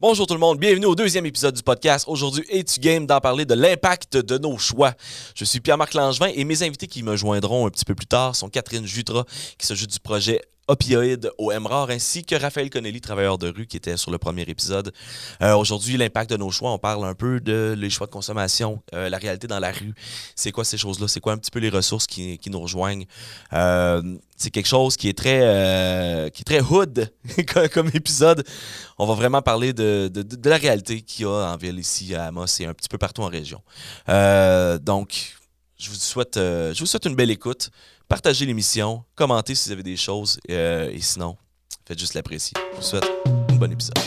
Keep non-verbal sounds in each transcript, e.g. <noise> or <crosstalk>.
Bonjour tout le monde, bienvenue au deuxième épisode du podcast. Aujourd'hui, es-tu game d'en parler de l'impact de nos choix? Je suis Pierre-Marc Langevin et mes invités qui me joindront un petit peu plus tard sont Catherine Jutra, qui s'ajoute du projet opioïdes au MRAR, ainsi que Raphaël Connelly, travailleur de rue, qui était sur le premier épisode. Euh, Aujourd'hui, l'impact de nos choix, on parle un peu de les choix de consommation, euh, la réalité dans la rue. C'est quoi ces choses-là? C'est quoi un petit peu les ressources qui, nous rejoignent? Euh, c'est quelque chose qui est très, qui est très hood <laughs> comme épisode. On va vraiment parler de, la réalité qu'il y a en ville ici à Amos et un petit peu partout en région. Donc, je vous souhaite une belle écoute. Partagez l'émission, commentez si vous avez des choses euh, et sinon, faites juste l'apprécier. Je vous souhaite un bon épisode.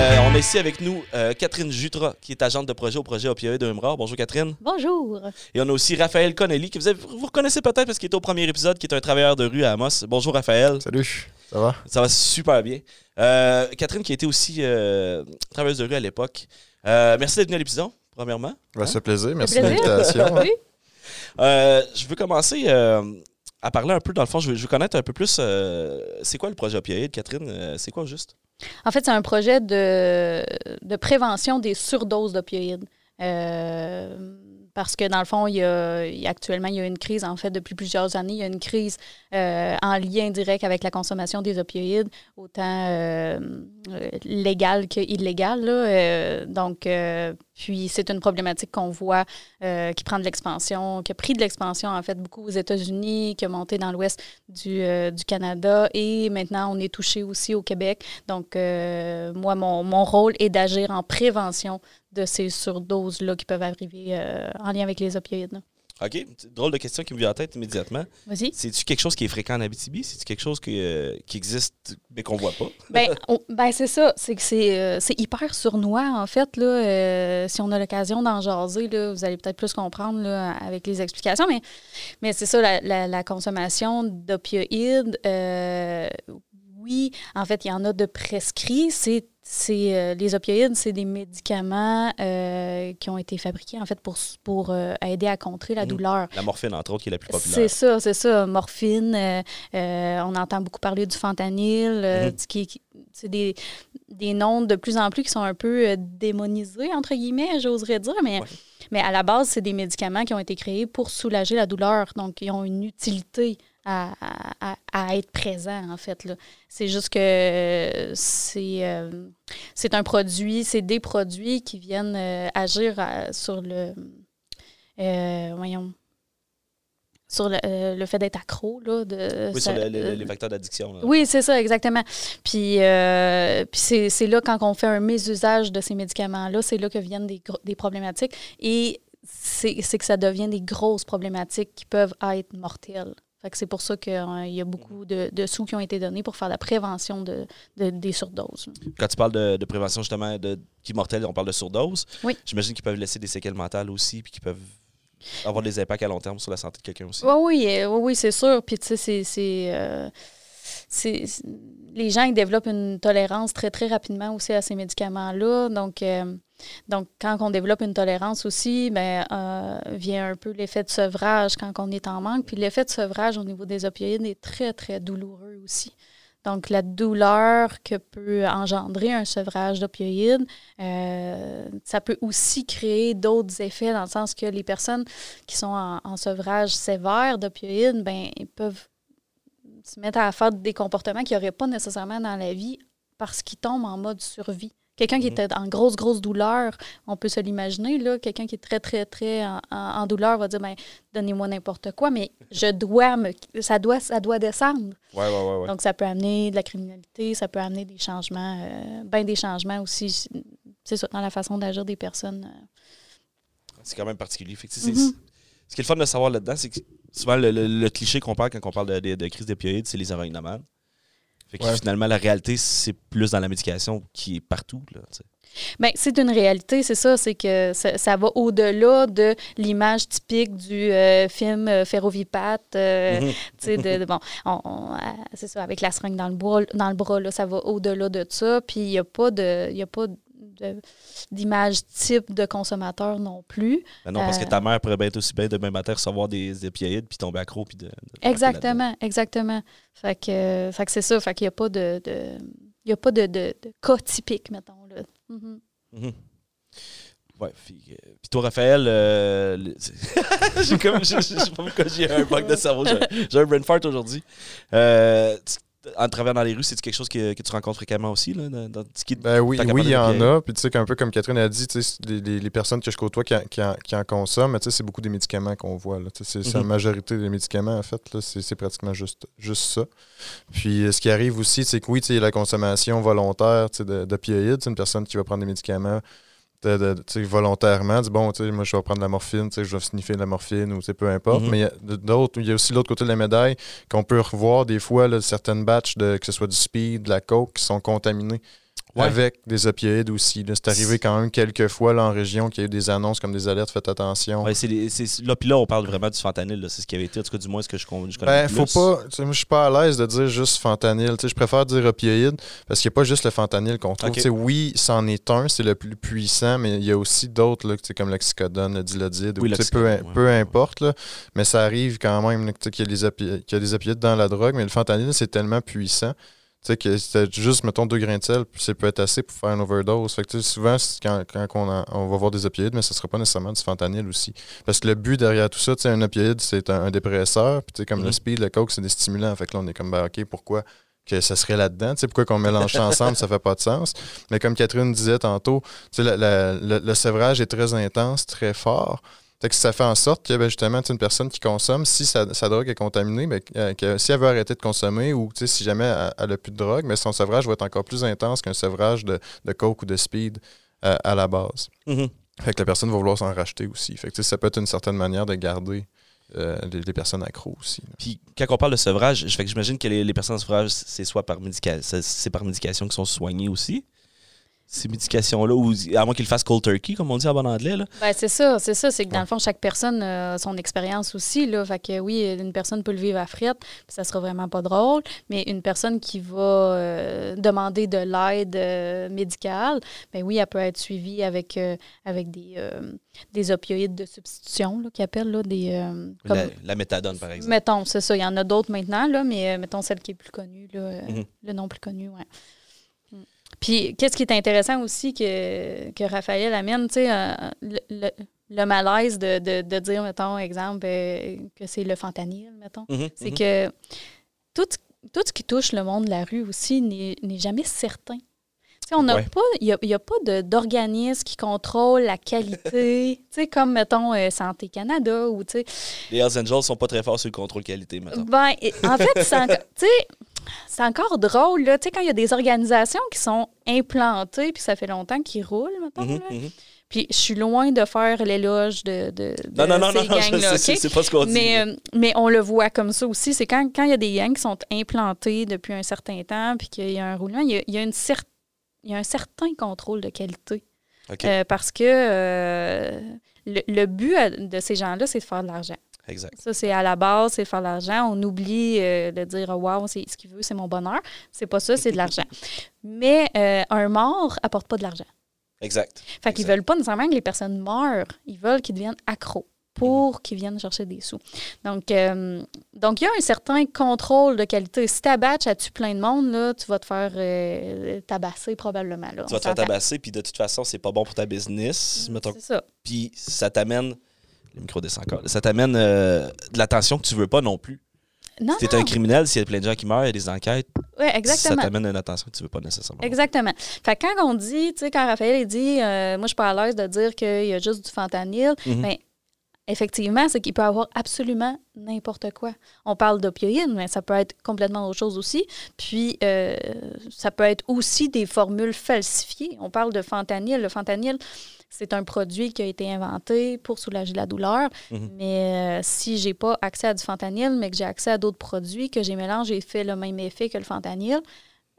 Euh, on a ici avec nous euh, Catherine Jutra, qui est agente de projet au projet Opioïdes de Humrard. Bonjour Catherine. Bonjour. Et on a aussi Raphaël Connelly, que vous, avez- vous reconnaissez peut-être parce qu'il était au premier épisode, qui est un travailleur de rue à Amos. Bonjour Raphaël. Salut, ça va? Ça va super bien. Euh, Catherine, qui était aussi euh, travailleuse de rue à l'époque. Euh, merci d'être venue à l'épisode, premièrement. Ça fait plaisir, merci de l'invitation. <laughs> Oui. Euh, je veux commencer euh, à parler un peu, dans le fond, je veux, je veux connaître un peu plus. euh, c'est quoi le projet opioïde, Catherine? Euh, c'est quoi juste? En fait, c'est un projet de, de prévention des surdoses d'opioïdes. Euh, parce que dans le fond, il y a, actuellement, il y a une crise, en fait, depuis plusieurs années, il y a une crise euh, en lien direct avec la consommation des opioïdes, autant euh, euh, légale que illégale. là. Donc, puis c'est une problématique qu'on voit euh, qui prend de l'expansion, qui a pris de l'expansion, en fait, beaucoup aux États-Unis, qui a monté dans l'ouest du, euh, Canada et maintenant, on est touché aussi au Québec. Donc, euh, moi, mon, mon rôle est d'agir en prévention de ces surdoses-là qui peuvent arriver en lien avec les opioïdes. OK, drôle de question qui me vient en tête immédiatement. Vas-y. C'est-tu quelque chose qui est fréquent en Abitibi? C'est-tu quelque chose qui, euh, qui existe mais qu'on voit pas? Ben, <laughs> ben c'est ça. C'est que c'est, euh, hyper sournois, en fait. Là, Euh, si on a l'occasion d'en jaser, là, vous allez peut-être plus comprendre là, avec les explications. Mais, mais c'est ça, la, la- la consommation d'opioïdes. oui, en fait, il y en a de prescrits. C'est, c'est, euh, les opioïdes, c'est des médicaments euh, qui ont été fabriqués, en fait, pour, pour euh, aider à contrer la Mhm. douleur. La morphine, entre autres, qui est la plus C'est populaire. ça, c'est ça. Morphine, on entend beaucoup parler du fentanyl, Mhm. qui, qui- c'est des, des noms de plus en plus qui sont un peu démonisés, entre guillemets, j'oserais dire, mais, Ouais. mais à la base, c'est des médicaments qui ont été créés pour soulager la douleur. Donc, ils ont une utilité à, à- être présents, en fait. C'est juste que euh, c'est euh, c'est un produit, c'est des produits qui viennent euh, agir à- sur le... voyons sur le, le fait d'être accro. Là, de, Oui, ça- sur le- le- les facteurs d'addiction. oui, c'est ça, exactement. Puis, puis c'est, là, quand on fait un mésusage de ces médicaments-là, c'est là que viennent des, des problématiques. Et c'est que ça devient des grosses problématiques qui peuvent être mortelles. Fait que c'est pour ça qu'il y a beaucoup de, de sous qui ont été donnés pour faire la prévention de, de- des surdoses. Quand tu parles de, de prévention, justement, de, qui est mortelle, on parle de surdose. Oui. J'imagine qu'ils peuvent laisser des séquelles mentales aussi, puis qu'ils peuvent avoir des impacts à long terme sur la santé de quelqu'un aussi. Oui, oui, euh, oui, oui, c'est sûr. Puis, tu sais, c'est. C'est, les gens ils développent une tolérance très, très rapidement aussi à ces médicaments-là. Donc, euh, donc quand on développe une tolérance aussi, ben, euh, vient un peu l'effet de sevrage quand on est en manque. Puis l'effet de sevrage au niveau des opioïdes est très, très douloureux aussi. Donc, la douleur que peut engendrer un sevrage d'opioïdes, euh, ça peut aussi créer d'autres effets dans le sens que les personnes qui sont en, sevrage sévère d'opioïdes, ben, peuvent se mettre à faire des comportements qu'ils n'auraient pas nécessairement dans la vie parce qu'ils tombent en mode survie. Quelqu'un qui Mhm. était en grosse, grosse douleur, on peut se l'imaginer, là. Quelqu'un qui est très, très, très en, douleur va dire, ben, donnez-moi n'importe quoi, mais je dois me, ça doit, ça doit descendre. Ouais, ouais, ouais. ouais. Donc, ça peut amener de la criminalité, ça peut amener des changements, euh, ben des changements aussi, c'est ça, dans la façon d'agir des personnes. euh. C'est quand même particulier. Fait que, Mhm. c'est- Ce qui est le fun de savoir là-dedans, c'est que souvent, le, le- le cliché qu'on parle quand on parle de, de, de crise d'opioïdes, c'est les héroïnomans. Fait que Ouais. finalement, la réalité, c'est plus dans la médication qui est partout. Là. Bien, c'est une réalité, c'est ça, c'est que ça, ça va au-delà de l'image typique du euh, film euh, Ferrovipate, euh, Mhm. tu sais, de, de- bon, on- on, euh, c'est ça, avec la seringue dans le bras, dans le bras là, ça va au-delà de ça, puis il n'y a pas de, il y a pas de- d'image type de consommateur non plus. Ben non, parce que Euh, ta mère pourrait bien être aussi bien demain matin recevoir des opioïdes puis tomber accro puis de, de. Exactement, exactement. Fait que, euh, fait que c'est ça. Fait qu'il n'y a pas de, de- il y a pas de, de- de cas typique, mettons. Là. Mhm. Ouais, puis, euh, puis toi, Raphaël, euh, le- <laughs> je, sais pas pourquoi j'ai un bug de cerveau, j'ai un brain fart aujourd'hui. Euh, en travaillant dans les rues, c'est quelque chose que, que tu rencontres fréquemment aussi, là, dans, dans ce qui Ben oui, il y en a. Puis tu sais, qu'un peu comme Catherine a dit, les, les- les personnes que je côtoie qui, en- qui en, qui en consomment, c'est beaucoup des médicaments qu'on voit. C'est la Mhm. majorité des médicaments, en fait. C'est pratiquement juste, juste ça. Puis euh, ce qui arrive aussi, c'est que oui, la consommation volontaire d'opioïdes. C'est une personne qui va prendre des médicaments volontairement, dit bon, tu sais, moi je vais prendre de la morphine, tu sais, je vais sniffer de la morphine ou peu importe. Mhm. Mais il y a d'autres, il y a aussi l'autre côté de la médaille qu'on peut revoir des fois là, certaines batches de que ce soit du speed, de la coke qui sont contaminés Ouais. avec des opioïdes aussi. C'est arrivé quand même quelques fois là, en région qu'il y a eu des annonces comme des alertes, faites attention. Ouais, les- là, puis là, on parle vraiment du fentanyl. C'est ce qui avait été, en tout cas, du moins, ce que je, je connais Ben, le faut plus. pas. Moi, je suis pas à l'aise de dire juste fentanyl. Je préfère dire opioïde parce qu'il n'y a pas juste le fentanyl qu'on trouve. Oui, c'en est un, c'est le plus puissant, mais il y a aussi d'autres comme l'oxycodone, le dilodide. Oui, ou, peu, ouais, importe. là, mais ça arrive quand même qu'il y, a des opi- qu'il y a des opioïdes dans la drogue, mais le fentanyl, c'est tellement puissant. Tu sais, que c'est juste, mettons, deux grains de sel, puis ça peut être assez pour faire une overdose. Fait que, souvent, quand, quand on, on va voir des opioïdes, mais ce ne sera pas nécessairement du fentanyl aussi. Parce que le but derrière tout ça, tu sais, un opioïde, c'est un, un dépresseur. Puis, tu sais, comme Mhm. le speed, le coke, c'est des stimulants. Fait que là, on est comme, ben, OK, pourquoi que ça serait là-dedans? Tu sais, pourquoi qu'on mélange ça ensemble, ça fait pas de sens? Mais comme Catherine disait tantôt, tu sais, la- la- le, le sevrage est très intense, très fort. Que ça fait en sorte que ben, justement, une personne qui consomme, si sa, sa drogue est contaminée, ben, euh, que si elle veut arrêter de consommer ou si jamais elle n'a plus de drogue, mais son sevrage va être encore plus intense qu'un sevrage de, de coke ou de speed euh, à la base. Mhm. Fait que la personne va vouloir s'en racheter aussi. Fait que ça peut être une certaine manière de garder euh, les, les personnes accros aussi. là. Puis quand on parle de sevrage, j'imagine que les, les personnes en sevrage, c'est soit par médication, c'est par médication qui sont soignées aussi? Ces médications-là, ou à moins qu'ils fassent cold turkey, comme on dit en bon anglais. Là. Ben, c'est ça, c'est ça. C'est que dans Ouais. le fond, chaque personne a son expérience aussi. Là. Fait que oui, une personne peut le vivre à frette, puis ça sera vraiment pas drôle. Mais une personne qui va euh, demander de l'aide euh, médicale, ben oui, elle peut être suivie avec, euh, avec des, des opioïdes de substitution, qu'ils appellent là, des. comme- La, la méthadone, par exemple. Mettons, c'est ça. Il y en a d'autres maintenant, là, mais mettons celle qui est plus connue, là, Mhm. le nom plus connu, ouais. Puis, qu'est-ce qui est intéressant aussi que, que Raphaël amène, tu sais, euh, le, le- le malaise de, de- de dire, mettons, exemple, euh, que c'est le fentanyl, mettons. Mhm, C'est mhm. que tout, tout ce qui touche le monde de la rue aussi n'est jamais certain. Tu sais, on n'a Ouais. pas, il n'y a, y a pas d'organisme qui contrôle la qualité, <laughs> tu sais, comme, mettons, euh, Santé Canada ou, tu sais, Les Hells Angels sont pas très forts sur le contrôle qualité, maintenant. ben, en fait, <laughs> tu sais, c'est encore drôle, là, tu sais, quand il y a des organisations qui sont implantées, puis ça fait longtemps qu'ils roulent, mettons, Mhm, mhm. Puis je suis loin de faire l'éloge de, de, de Non, non, non, non, ces c'est pas ce qu'on dit. Mais, euh, mais on le voit comme ça aussi. C'est quand, quand il y a des gangs qui sont implantés depuis un certain temps, puis qu'il y a un roulement, il y a, il y a une cer- il y a un certain contrôle de qualité. OK. Euh, parce que euh, le, le but de ces gens-là, c'est de faire de l'argent. Exact. Ça, c'est à la base, c'est faire de l'argent. On oublie euh, de dire, waouh, c'est ce qu'il veut, c'est mon bonheur. C'est pas ça, c'est de l'argent. Mais euh, un mort apporte pas de l'argent. Exact. Fait qu'ils veulent pas nécessairement que les personnes meurent. Ils veulent qu'ils deviennent accros pour qu'ils viennent chercher des sous. Donc, euh, donc il y a un certain contrôle de qualité. Si ta batch a tué plein de monde, là, tu vas te faire euh, tabasser probablement. Là, Tu vas te faire tabasser, puis de toute façon, c'est pas bon pour ta business. Mettons, C'est ça. puis ça t'amène. Le micro descend encore. Ça t'amène euh, de l'attention que tu veux pas non plus. Non, Si t'es un criminel, s'il y a plein de gens qui meurent, il y a des enquêtes, ça exactement. t'amène une attention que tu veux pas nécessairement. Exactement. Fait que quand on dit, tu sais, quand Raphaël dit, euh, moi, je suis pas à l'aise de dire qu'il y a juste du fentanyl, Mhm. mais effectivement, c'est qu'il peut avoir absolument n'importe quoi. On parle d'opioïdes, mais ça peut être complètement autre chose aussi. Puis, euh, ça peut être aussi des formules falsifiées. On parle de fentanyl. Le fentanyl, c'est un produit qui a été inventé pour soulager la douleur. Mhm. Mais euh, si j'ai pas accès à du fentanyl, mais que j'ai accès à d'autres produits, que j'ai mélangé et fait le même effet que le fentanyl,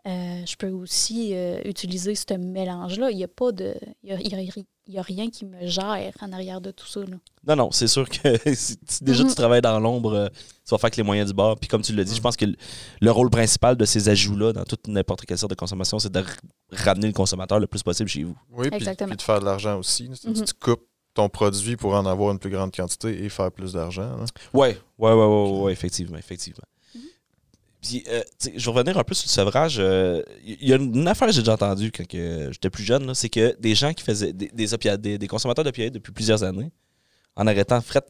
euh, je peux aussi euh, utiliser ce mélange-là. Il n'y a pas de. Il y a, il y a- il il n'y a rien qui me gère en arrière de tout ça. Là. Non, non, c'est sûr que <laughs> si déjà tu travailles dans l'ombre, euh, tu vas faire avec les moyens du bord. Puis comme tu l'as dit, je pense que le, le rôle principal de ces ajouts-là dans toute n'importe quelle sorte de consommation, c'est de ramener le consommateur le plus possible chez vous. Oui, puis, Exactement. puis de faire de l'argent aussi. Mhm. Tu coupes ton produit pour en avoir une plus grande quantité et faire plus d'argent. ouais, ouais, ouais, ouais, effectivement, effectivement. Puis, euh, je vais revenir un peu sur le sevrage. euh, Il y a une affaire que j'ai déjà entendue quand j'étais plus jeune, c'est que des gens qui faisaient des, des, des, des consommateurs d'opioïdes depuis plusieurs années, en arrêtant Fred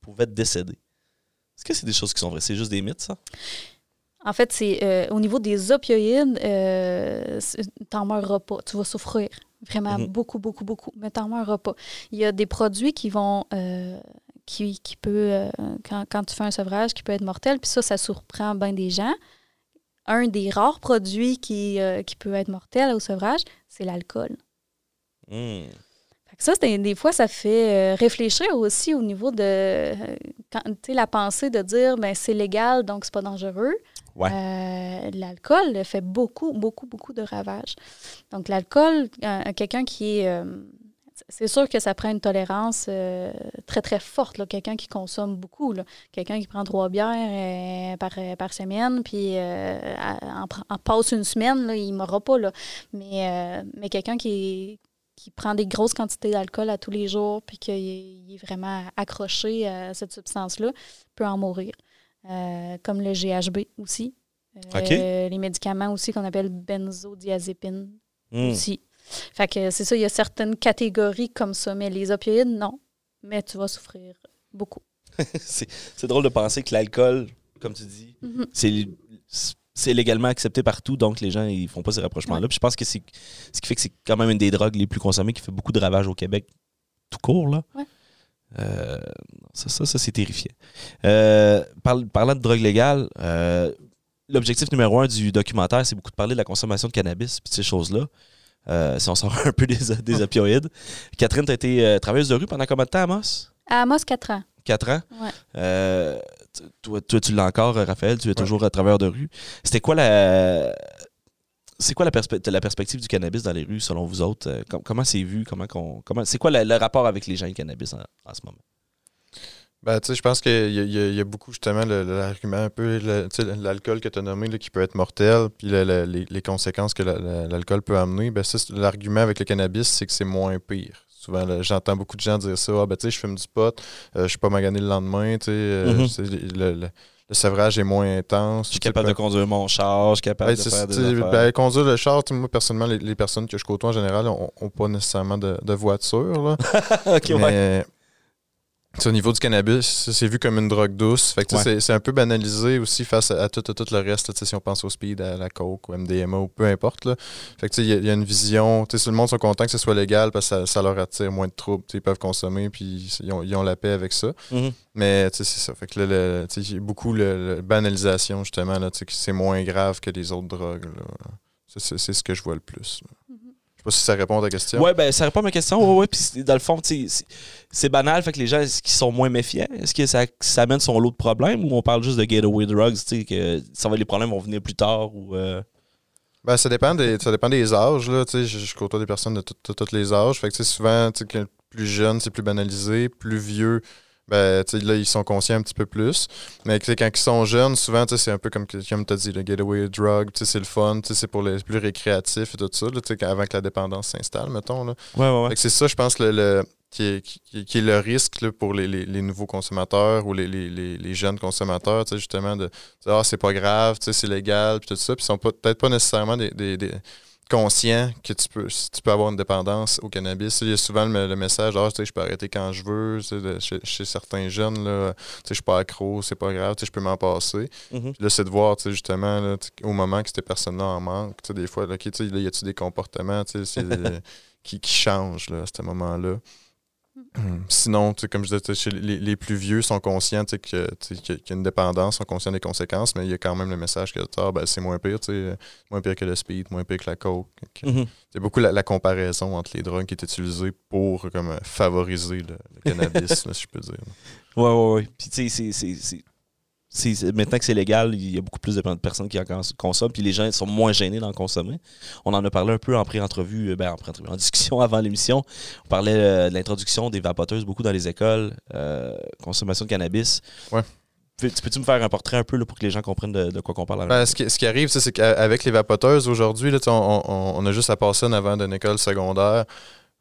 pouvaient décéder. Est-ce que c'est des choses qui sont vraies? C'est juste des mythes, ça? En fait, c'est euh, au niveau des opioïdes, euh, t'en meurs pas. Tu vas souffrir vraiment Mhm. beaucoup, beaucoup, beaucoup, mais t'en meurs pas. Il y a des produits qui vont, euh, qui, qui peut, euh, quand, quand tu fais un sevrage, qui peut être mortel, puis ça, ça surprend bien des gens. Un des rares produits qui, euh, qui peut être mortel au sevrage, c'est l'alcool. Fait que ça, des fois, ça fait euh, réfléchir aussi au niveau de quand- la pensée de dire ben c'est légal, donc c'est pas dangereux. Ouais. Euh, l'alcool fait beaucoup, beaucoup, beaucoup de ravages. Donc, l'alcool, euh, quelqu'un qui est. euh, c'est sûr que ça prend une tolérance euh, très, très forte. Quelqu'un qui consomme beaucoup. Quelqu'un qui prend trois bières euh, par, par semaine, puis euh, en, passe une semaine, là, il ne mourra pas. Là. Mais, euh, mais quelqu'un qui, qui prend des grosses quantités d'alcool à tous les jours, puis qu'il est, vraiment accroché à cette substance-là, peut en mourir. Euh, comme le GHB aussi. Euh. Les médicaments aussi qu'on appelle benzodiazépine Hmm. aussi. Fait que c'est ça, il y a certaines catégories comme ça, mais les opioïdes, non. Mais tu vas souffrir beaucoup. <laughs> c'est drôle de penser que l'alcool, comme tu dis, Mhm. c'est c'est légalement accepté partout, donc les gens ils font pas ces rapprochements-là. Puis je pense que c'est ce qui fait que c'est quand même une des drogues les plus consommées qui fait beaucoup de ravages au Québec tout court. Là. Ouais. Euh, ça, ça, ça, c'est terrifiant. Euh, parlant de drogue légale, euh, l'objectif numéro un du documentaire, c'est beaucoup de parler de la consommation de cannabis et de ces choses-là. Euh, si on sort un peu des, des opioïdes. Catherine, tu as été euh, travailleuse de rue pendant combien de temps, Amos? À Amos, 4 ans. 4 ans? Ouais. Euh, toi, toi, tu l'as encore, euh, Raphaël. Tu es toujours travailleur de rue. C'était quoi la. C'est quoi la, perspe- la perspective du cannabis dans les rues, selon vous autres? Euh, com- comment c'est vu? Comment qu'on, comment, c'est quoi la- le rapport avec les gens et le cannabis en, en ce moment? Ben, je pense qu'il y, y a- il y a beaucoup justement l'argument un peu, l'alcool que tu as nommé là, qui peut être mortel, puis le- le- les, les conséquences que la- la- l'alcool peut amener. Ben, l'argument avec le cannabis, c'est que c'est moins pire. Souvent, j'entends beaucoup de gens dire ça. Ah, ben, tu sais, je fume du pot, euh, je suis pas magané le lendemain, tu sais, euh, Mhm. c'est- le, le- le sevrage est moins intense. Je suis capable de conduire mon char, je suis capable Ben, de faire des ben, conduire le char, moi personnellement, les, les personnes que je côtoie en général n'ont pas nécessairement de, de voiture. Là. <laughs> Mais, au niveau du cannabis, c'est vu comme une drogue douce. Fait que, Ouais. c'est, un peu banalisé aussi face à, à tout, à tout le reste. là, si on pense au speed, à la coke, au MDMA ou peu importe. Là. Fait que, il y, a- il y a une vision. Si le monde sont contents que ce soit légal parce que ça, ça leur attire moins de troubles. Ils peuvent consommer puis ils ont, ils ont la paix avec ça. Mhm. Mais c'est ça. Fait que là, le- y a beaucoup de banalisation, justement, c'est moins grave que les autres drogues. C'est, ce que je vois le plus. là. Pas si ça répond à ta question. Ouais, ben ça répond à ma question. Ouais, ouais. Puis dans le fond, c'est- banal, fait que les gens, est-ce qu'ils sont moins méfiants? Est-ce que ça, ça amène son lot de problèmes ou on parle juste de getaway drugs, tu sais, que ça va, les problèmes vont venir plus tard ou. euh, Ben, ça dépend des, ça dépend des âges. Là, tu sais, je, je côtoie des personnes de tous les âges. Fait que, souvent, plus jeune, c'est plus banalisé. Plus vieux, ben, tu sais, là, ils sont conscients un petit peu plus. Mais quand ils sont jeunes, souvent, tu sais, c'est un peu comme, comme tu as dit, le getaway drug. tu sais, C'est le fun. tu sais, C'est pour les plus récréatifs et tout ça. Là, tu sais, avant que la dépendance s'installe, mettons. Là. Ouais, ouais, que c'est ça, je pense, le, le- qui, est, qui, qui est le risque là, pour les, les- les nouveaux consommateurs ou les, les- jeunes consommateurs, tu sais, justement, de dire Ah, c'est pas grave, tu sais, c'est légal, puis tout ça. Puis ils sont peut-être pas nécessairement des, des- des- conscients que tu peux, tu peux avoir une dépendance au cannabis. Il y a souvent le, le message Ah, tu sais, je peux arrêter quand je veux. De- chez, chez certains jeunes, là, tu sais, je suis pas accro, c'est pas grave, tu sais, je peux m'en passer. Là, c'est de voir, justement, là, au moment que ces personnes-là en manquent, tu sais, des fois, là, y a-tu des comportements, tu sais, c'est- <laughs> qui, qui changent, là, à ce moment-là? Hum, Sinon, comme je disais, les, les plus vieux sont conscients qu'il y a- qu'il y a une dépendance, sont conscients des conséquences, mais il y a quand même le message que ah, ben, c'est moins pire, moins pire que le speed, moins pire que la coke. C'est beaucoup la, la comparaison entre les drogues qui est utilisée pour comme, favoriser le, le cannabis, là, <laughs> si je peux dire. Ouais, ouais, ouais. Puis, tu sais, maintenant que c'est légal, il y a beaucoup plus de personnes qui en cons- consomment, puis les gens sont moins gênés d'en consommer. On en a parlé un peu en pré-entrevue, euh, ben, en, pré-entrevue, en <laughs> discussion avant l'émission. On parlait euh, de l'introduction des vapoteuses beaucoup dans les écoles, euh, consommation de cannabis. Ouais. Peux- tu Peux-tu me faire un portrait un peu là, pour que les gens comprennent de, de quoi qu'on parle? Ben, ce, qui, ce qui arrive, c'est qu'avec les vapoteuses, aujourd'hui, on, on- on a juste à passer en avant d'une école secondaire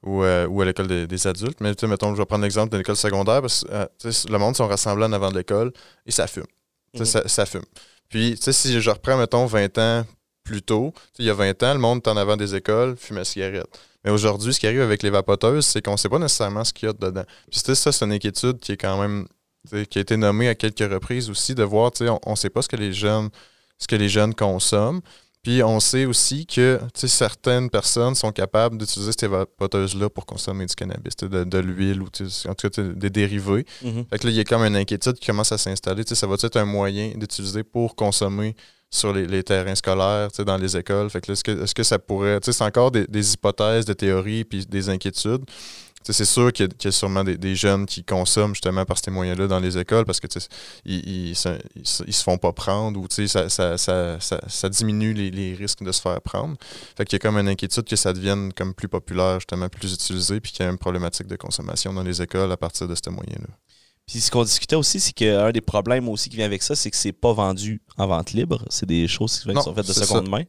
ou, euh, ou à l'école des, des adultes. Mais tu sais, mettons, je vais prendre l'exemple d'une école secondaire parce que euh, le monde sont rassemblés en avant de l'école et ça fume. Mhm. ça, ça fume. Puis, tu sais, si je reprends, mettons, 20 ans plus tôt, il y a 20 ans, le monde est en avant des écoles, fumait cigarette. Mais aujourd'hui, ce qui arrive avec les vapoteuses, c'est qu'on ne sait pas nécessairement ce qu'il y a dedans. Puis, tu sais, ça, c'est une inquiétude qui est quand même qui a été nommée à quelques reprises aussi, de voir, tu sais, on ne sait pas ce que les jeunes, ce que les jeunes consomment. Puis on sait aussi que certaines personnes sont capables d'utiliser ces vapoteuses-là pour consommer du cannabis, de, de l'huile ou en tout cas des dérivés. Mhm. Fait que là, il y a comme une inquiétude qui commence à s'installer. Ça va être un moyen d'utiliser pour consommer sur les, les terrains scolaires, dans les écoles? Fait que là, est-ce que, est-ce que ça pourrait. C'est encore des, des hypothèses, des théories, puis des inquiétudes. C'est sûr qu'il y, a- qu'il y a sûrement des, des jeunes qui consomment justement par ces moyens-là dans les écoles parce que ils, ils, se- ils se- ils se font pas prendre ou ça, ça, ça, ça, ça diminue les, les risques de se faire prendre. Fait qu'il y a comme une inquiétude que ça devienne comme plus populaire, justement plus utilisé, puis qu'il y a une problématique de consommation dans les écoles à partir de ce moyen-là. Puis ce qu'on discutait aussi, c'est qu'un des problèmes aussi qui vient avec ça, c'est que c'est pas vendu en vente libre. C'est des choses qui sont faites de seconde main.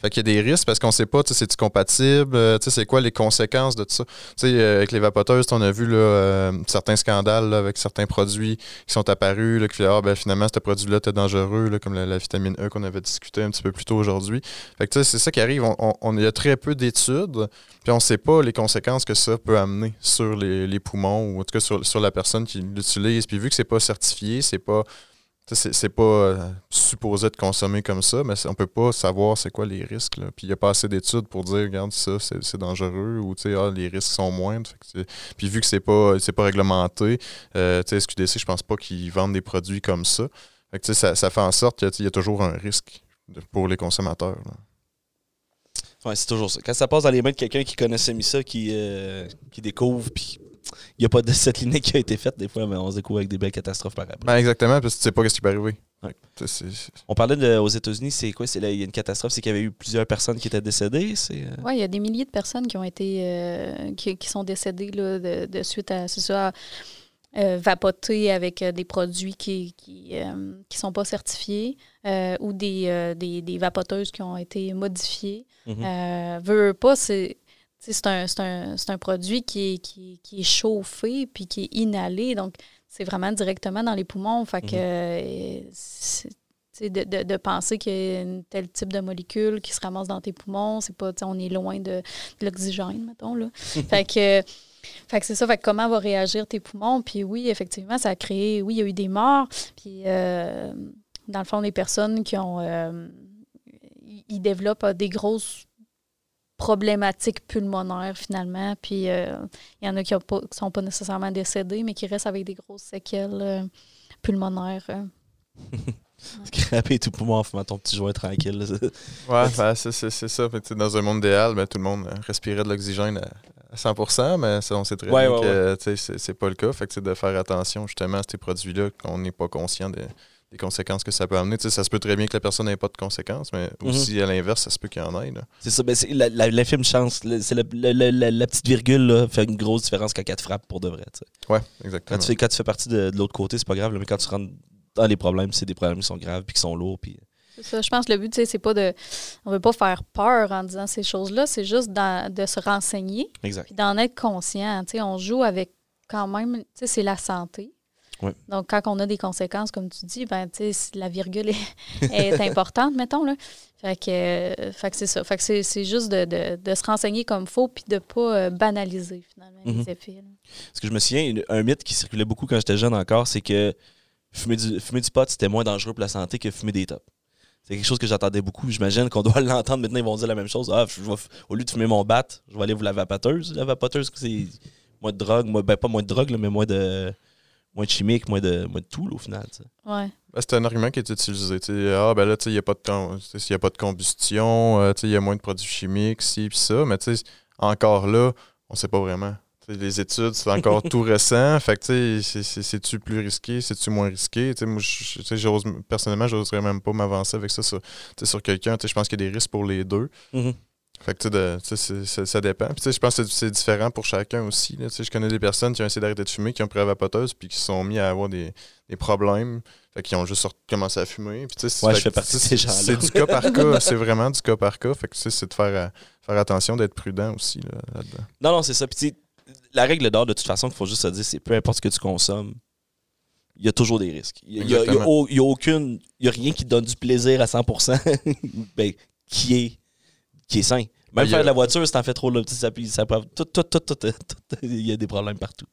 Fait qu'il y a des risques parce qu'on sait pas, c'est-tu compatible, euh, c'est quoi les conséquences de tout ça? Tu sais, euh, avec les vapoteuses, on a vu là, euh, certains scandales avec certains produits qui sont apparus, là, qui ah, ben, finalement, ce produit-là était dangereux, là, comme la, vitamine E qu'on avait discuté un petit peu plus tôt aujourd'hui. Fait que, tu sais, c'est ça qui arrive. On, y a très peu d'études, puis on sait pas les conséquences que ça peut amener sur les, les poumons ou en tout cas sur, sur la personne qui l'utilise. Puis vu que c'est pas certifié, c'est pas. C'est pas euh, supposé être consommé comme ça, mais on peut pas savoir c'est quoi les risques. Puis il n'y a pas assez d'études pour dire, regarde, ça, c'est dangereux ou ah, les risques sont moindres. Puis vu que c'est pas, pas réglementé, euh, SQDC, je pense pas qu'ils vendent des produits comme ça. Ça, ça fait en sorte qu'il y a toujours un risque de- pour les consommateurs. c'est toujours ça. Quand ça passe dans les mains de quelqu'un qui connaissait ça, qui, euh, qui découvre, puis n'y a pas de <laughs> cette ligne qui a été faite, des fois, mais on se découvre avec des belles catastrophes par après. Ben, exactement, parce que tu sais pas ce qui peut arriver. Ouais. C'est- On parlait de, aux États-Unis, c'est quoi? Il y a une catastrophe, c'est qu'il y avait eu plusieurs personnes qui étaient décédées. C'est, euh, Oui, il y a des milliers de personnes qui ont été euh, qui, qui sont décédées là, de, de suite à c'est ça, euh, vapoter avec euh, des produits qui qui, euh, qui sont pas certifiés euh, ou des, euh, des, des vapoteuses qui ont été modifiées. veux, veux pas, c'est c'est un, un, un produit qui est, qui, qui est chauffé puis qui est inhalé. Donc, c'est vraiment directement dans les poumons. Fait que, Mhm. de, de, de penser qu'il y a un tel type de molécule qui se ramasse dans tes poumons, c'est pas, on est loin de, de l'oxygène, mettons, là. <laughs> fait que, fait que c'est ça, fait que comment vont réagir tes poumons? Puis oui, effectivement, ça a créé, oui, il y a eu des morts, puis euh, dans le fond, des personnes qui ont, euh, ils ils développent euh, des grosses problématiques pulmonaires finalement, puis euh, il y en a qui ne sont pas nécessairement décédés, mais qui restent avec des grosses séquelles euh, pulmonaires. euh. <laughs> Scraper tout poumon en fumant ton petit joint tranquille. Ouais, ben, c'est c'est- c'est ça. Fait dans un monde idéal, ben, tout le monde euh, respirait de l'oxygène à, à 100 mais ça, on sait très Ouais, bien ouais, que tu sais, c'est pas le cas. Fait que, de faire attention justement à ces produits-là, qu'on n'est pas conscient des, des conséquences que ça peut amener. Tu sais, ça se peut très bien que la personne n'ait pas de conséquences, mais Mhm. aussi à l'inverse, ça se peut qu'il y en ait. C'est ça, ben la- chance. le- C'est le- le- le- la, la petite virgule là, fait une grosse différence quand elle te frappe pour de vrai. tu sais. Ouais, Quand exactement. tu, fais, quand tu fais partie de, de l'autre côté, c'est pas grave, là, mais quand tu rentres dans les problèmes, c'est des problèmes qui sont graves puis qui sont lourds. Puis... C'est ça. Je pense que le but, c'est pas de. On veut pas faire peur en disant ces choses-là, c'est juste de se renseigner Exact. puis d'en être conscient. Tu sais, on joue avec quand même, tu sais, c'est la santé. Donc, quand on a des conséquences, comme tu dis, ben, la virgule est, <laughs> est importante, mettons, là. Fait que, euh, fait que c'est ça. Fait que c'est, juste de, de, de se renseigner comme faut puis de pas euh, banaliser, finalement, Mhm. les effets. là. Parce que je me souviens, un mythe qui circulait beaucoup quand j'étais jeune encore, c'est que fumer du, fumer du pot, c'était moins dangereux pour la santé que fumer des tops. C'est quelque chose que j'entendais beaucoup. J'imagine qu'on <laughs> doit l'entendre maintenant. Ils vont dire la même chose. Ah, je au lieu de fumer mon bat, je vais aller vous la vapoteuse. La vapoteuse, c'est moins de drogue. Moins, ben, pas moins de drogue, là, mais moins de, moins de chimique, moins de, moins de tout, là, au final. Ouais. Ben, c'est un argument qui est utilisé. Ah, ben là, il n'y a, pas de com- tu sais, s'il y a pas de combustion, euh, il y a moins de produits chimiques, ci, puis ça. Mais encore là, on sait pas vraiment. Les études, c'est encore <laughs> tout récent. Fait que, c'est-tu plus risqué, c'est-tu moins risqué? Tu sais, moi, j'ose, personnellement, j'oserais même pas m'avancer avec ça sur, sur quelqu'un. Je pense qu'il y a des risques pour les deux. Mhm. Fait que, tu sais, ça dépend. Puis, tu sais, je pense que c'est différent pour chacun aussi. Là. Tu sais, je connais des personnes qui ont essayé d'arrêter de fumer, qui ont pris la vapoteuse, puis qui se sont mis à avoir des, des problèmes. Fait qu'ils ont juste commencé à fumer. Puis, tu sais, ouais, je fais partie de ces gens-là. C'est du cas par cas. <laughs> c'est vraiment du cas par cas. Fait que, tu sais, c'est de faire, faire attention, d'être prudent aussi là-dedans. non, non, c'est ça. Puis, la règle d'or, de toute façon, qu'il faut juste se dire, c'est peu importe ce que tu consommes, il y a toujours des risques. Il n'y a, a, aucune. Il a rien qui donne du plaisir à 100% <laughs> ben, qui, est, qui est sain. Même faire de la voiture, si t'en fais trop, là, ça, ça tout, tout, tout, tout, il y a des problèmes partout.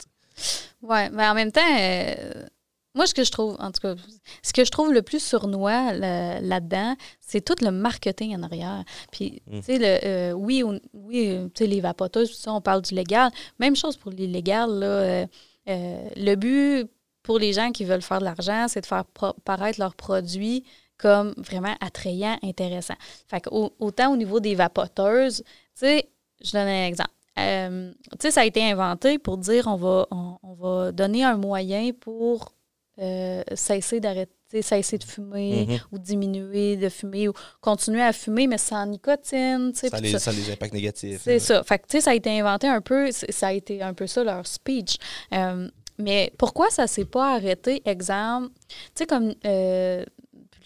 Ouais, mais en même temps, euh, moi, ce que je trouve, en tout cas, ce que je trouve le plus sournois là-dedans, c'est tout le marketing en arrière. Puis, mm. tu sais, le, euh, oui, oui euh, tu sais, les vapoteuses, ça, on parle du légal. Même chose pour l'illégal, là. le but pour les gens qui veulent faire de l'argent, c'est de faire paraître leurs produits comme vraiment attrayant, intéressant. Fait que, autant au niveau des vapoteuses, tu sais, je donne un exemple. Euh, tu sais, ça a été inventé pour dire on va, on, va donner un moyen pour euh, cesser d'arrêter, cesser de fumer mm-hmm. ou diminuer de fumer ou continuer à fumer, mais sans nicotine. Sans les, sans les impacts négatifs. C'est ça. Fait que, tu sais, ça a été inventé un peu, ça a été un peu ça leur speech. Euh, mais pourquoi ça s'est pas arrêté? Exemple, tu sais, comme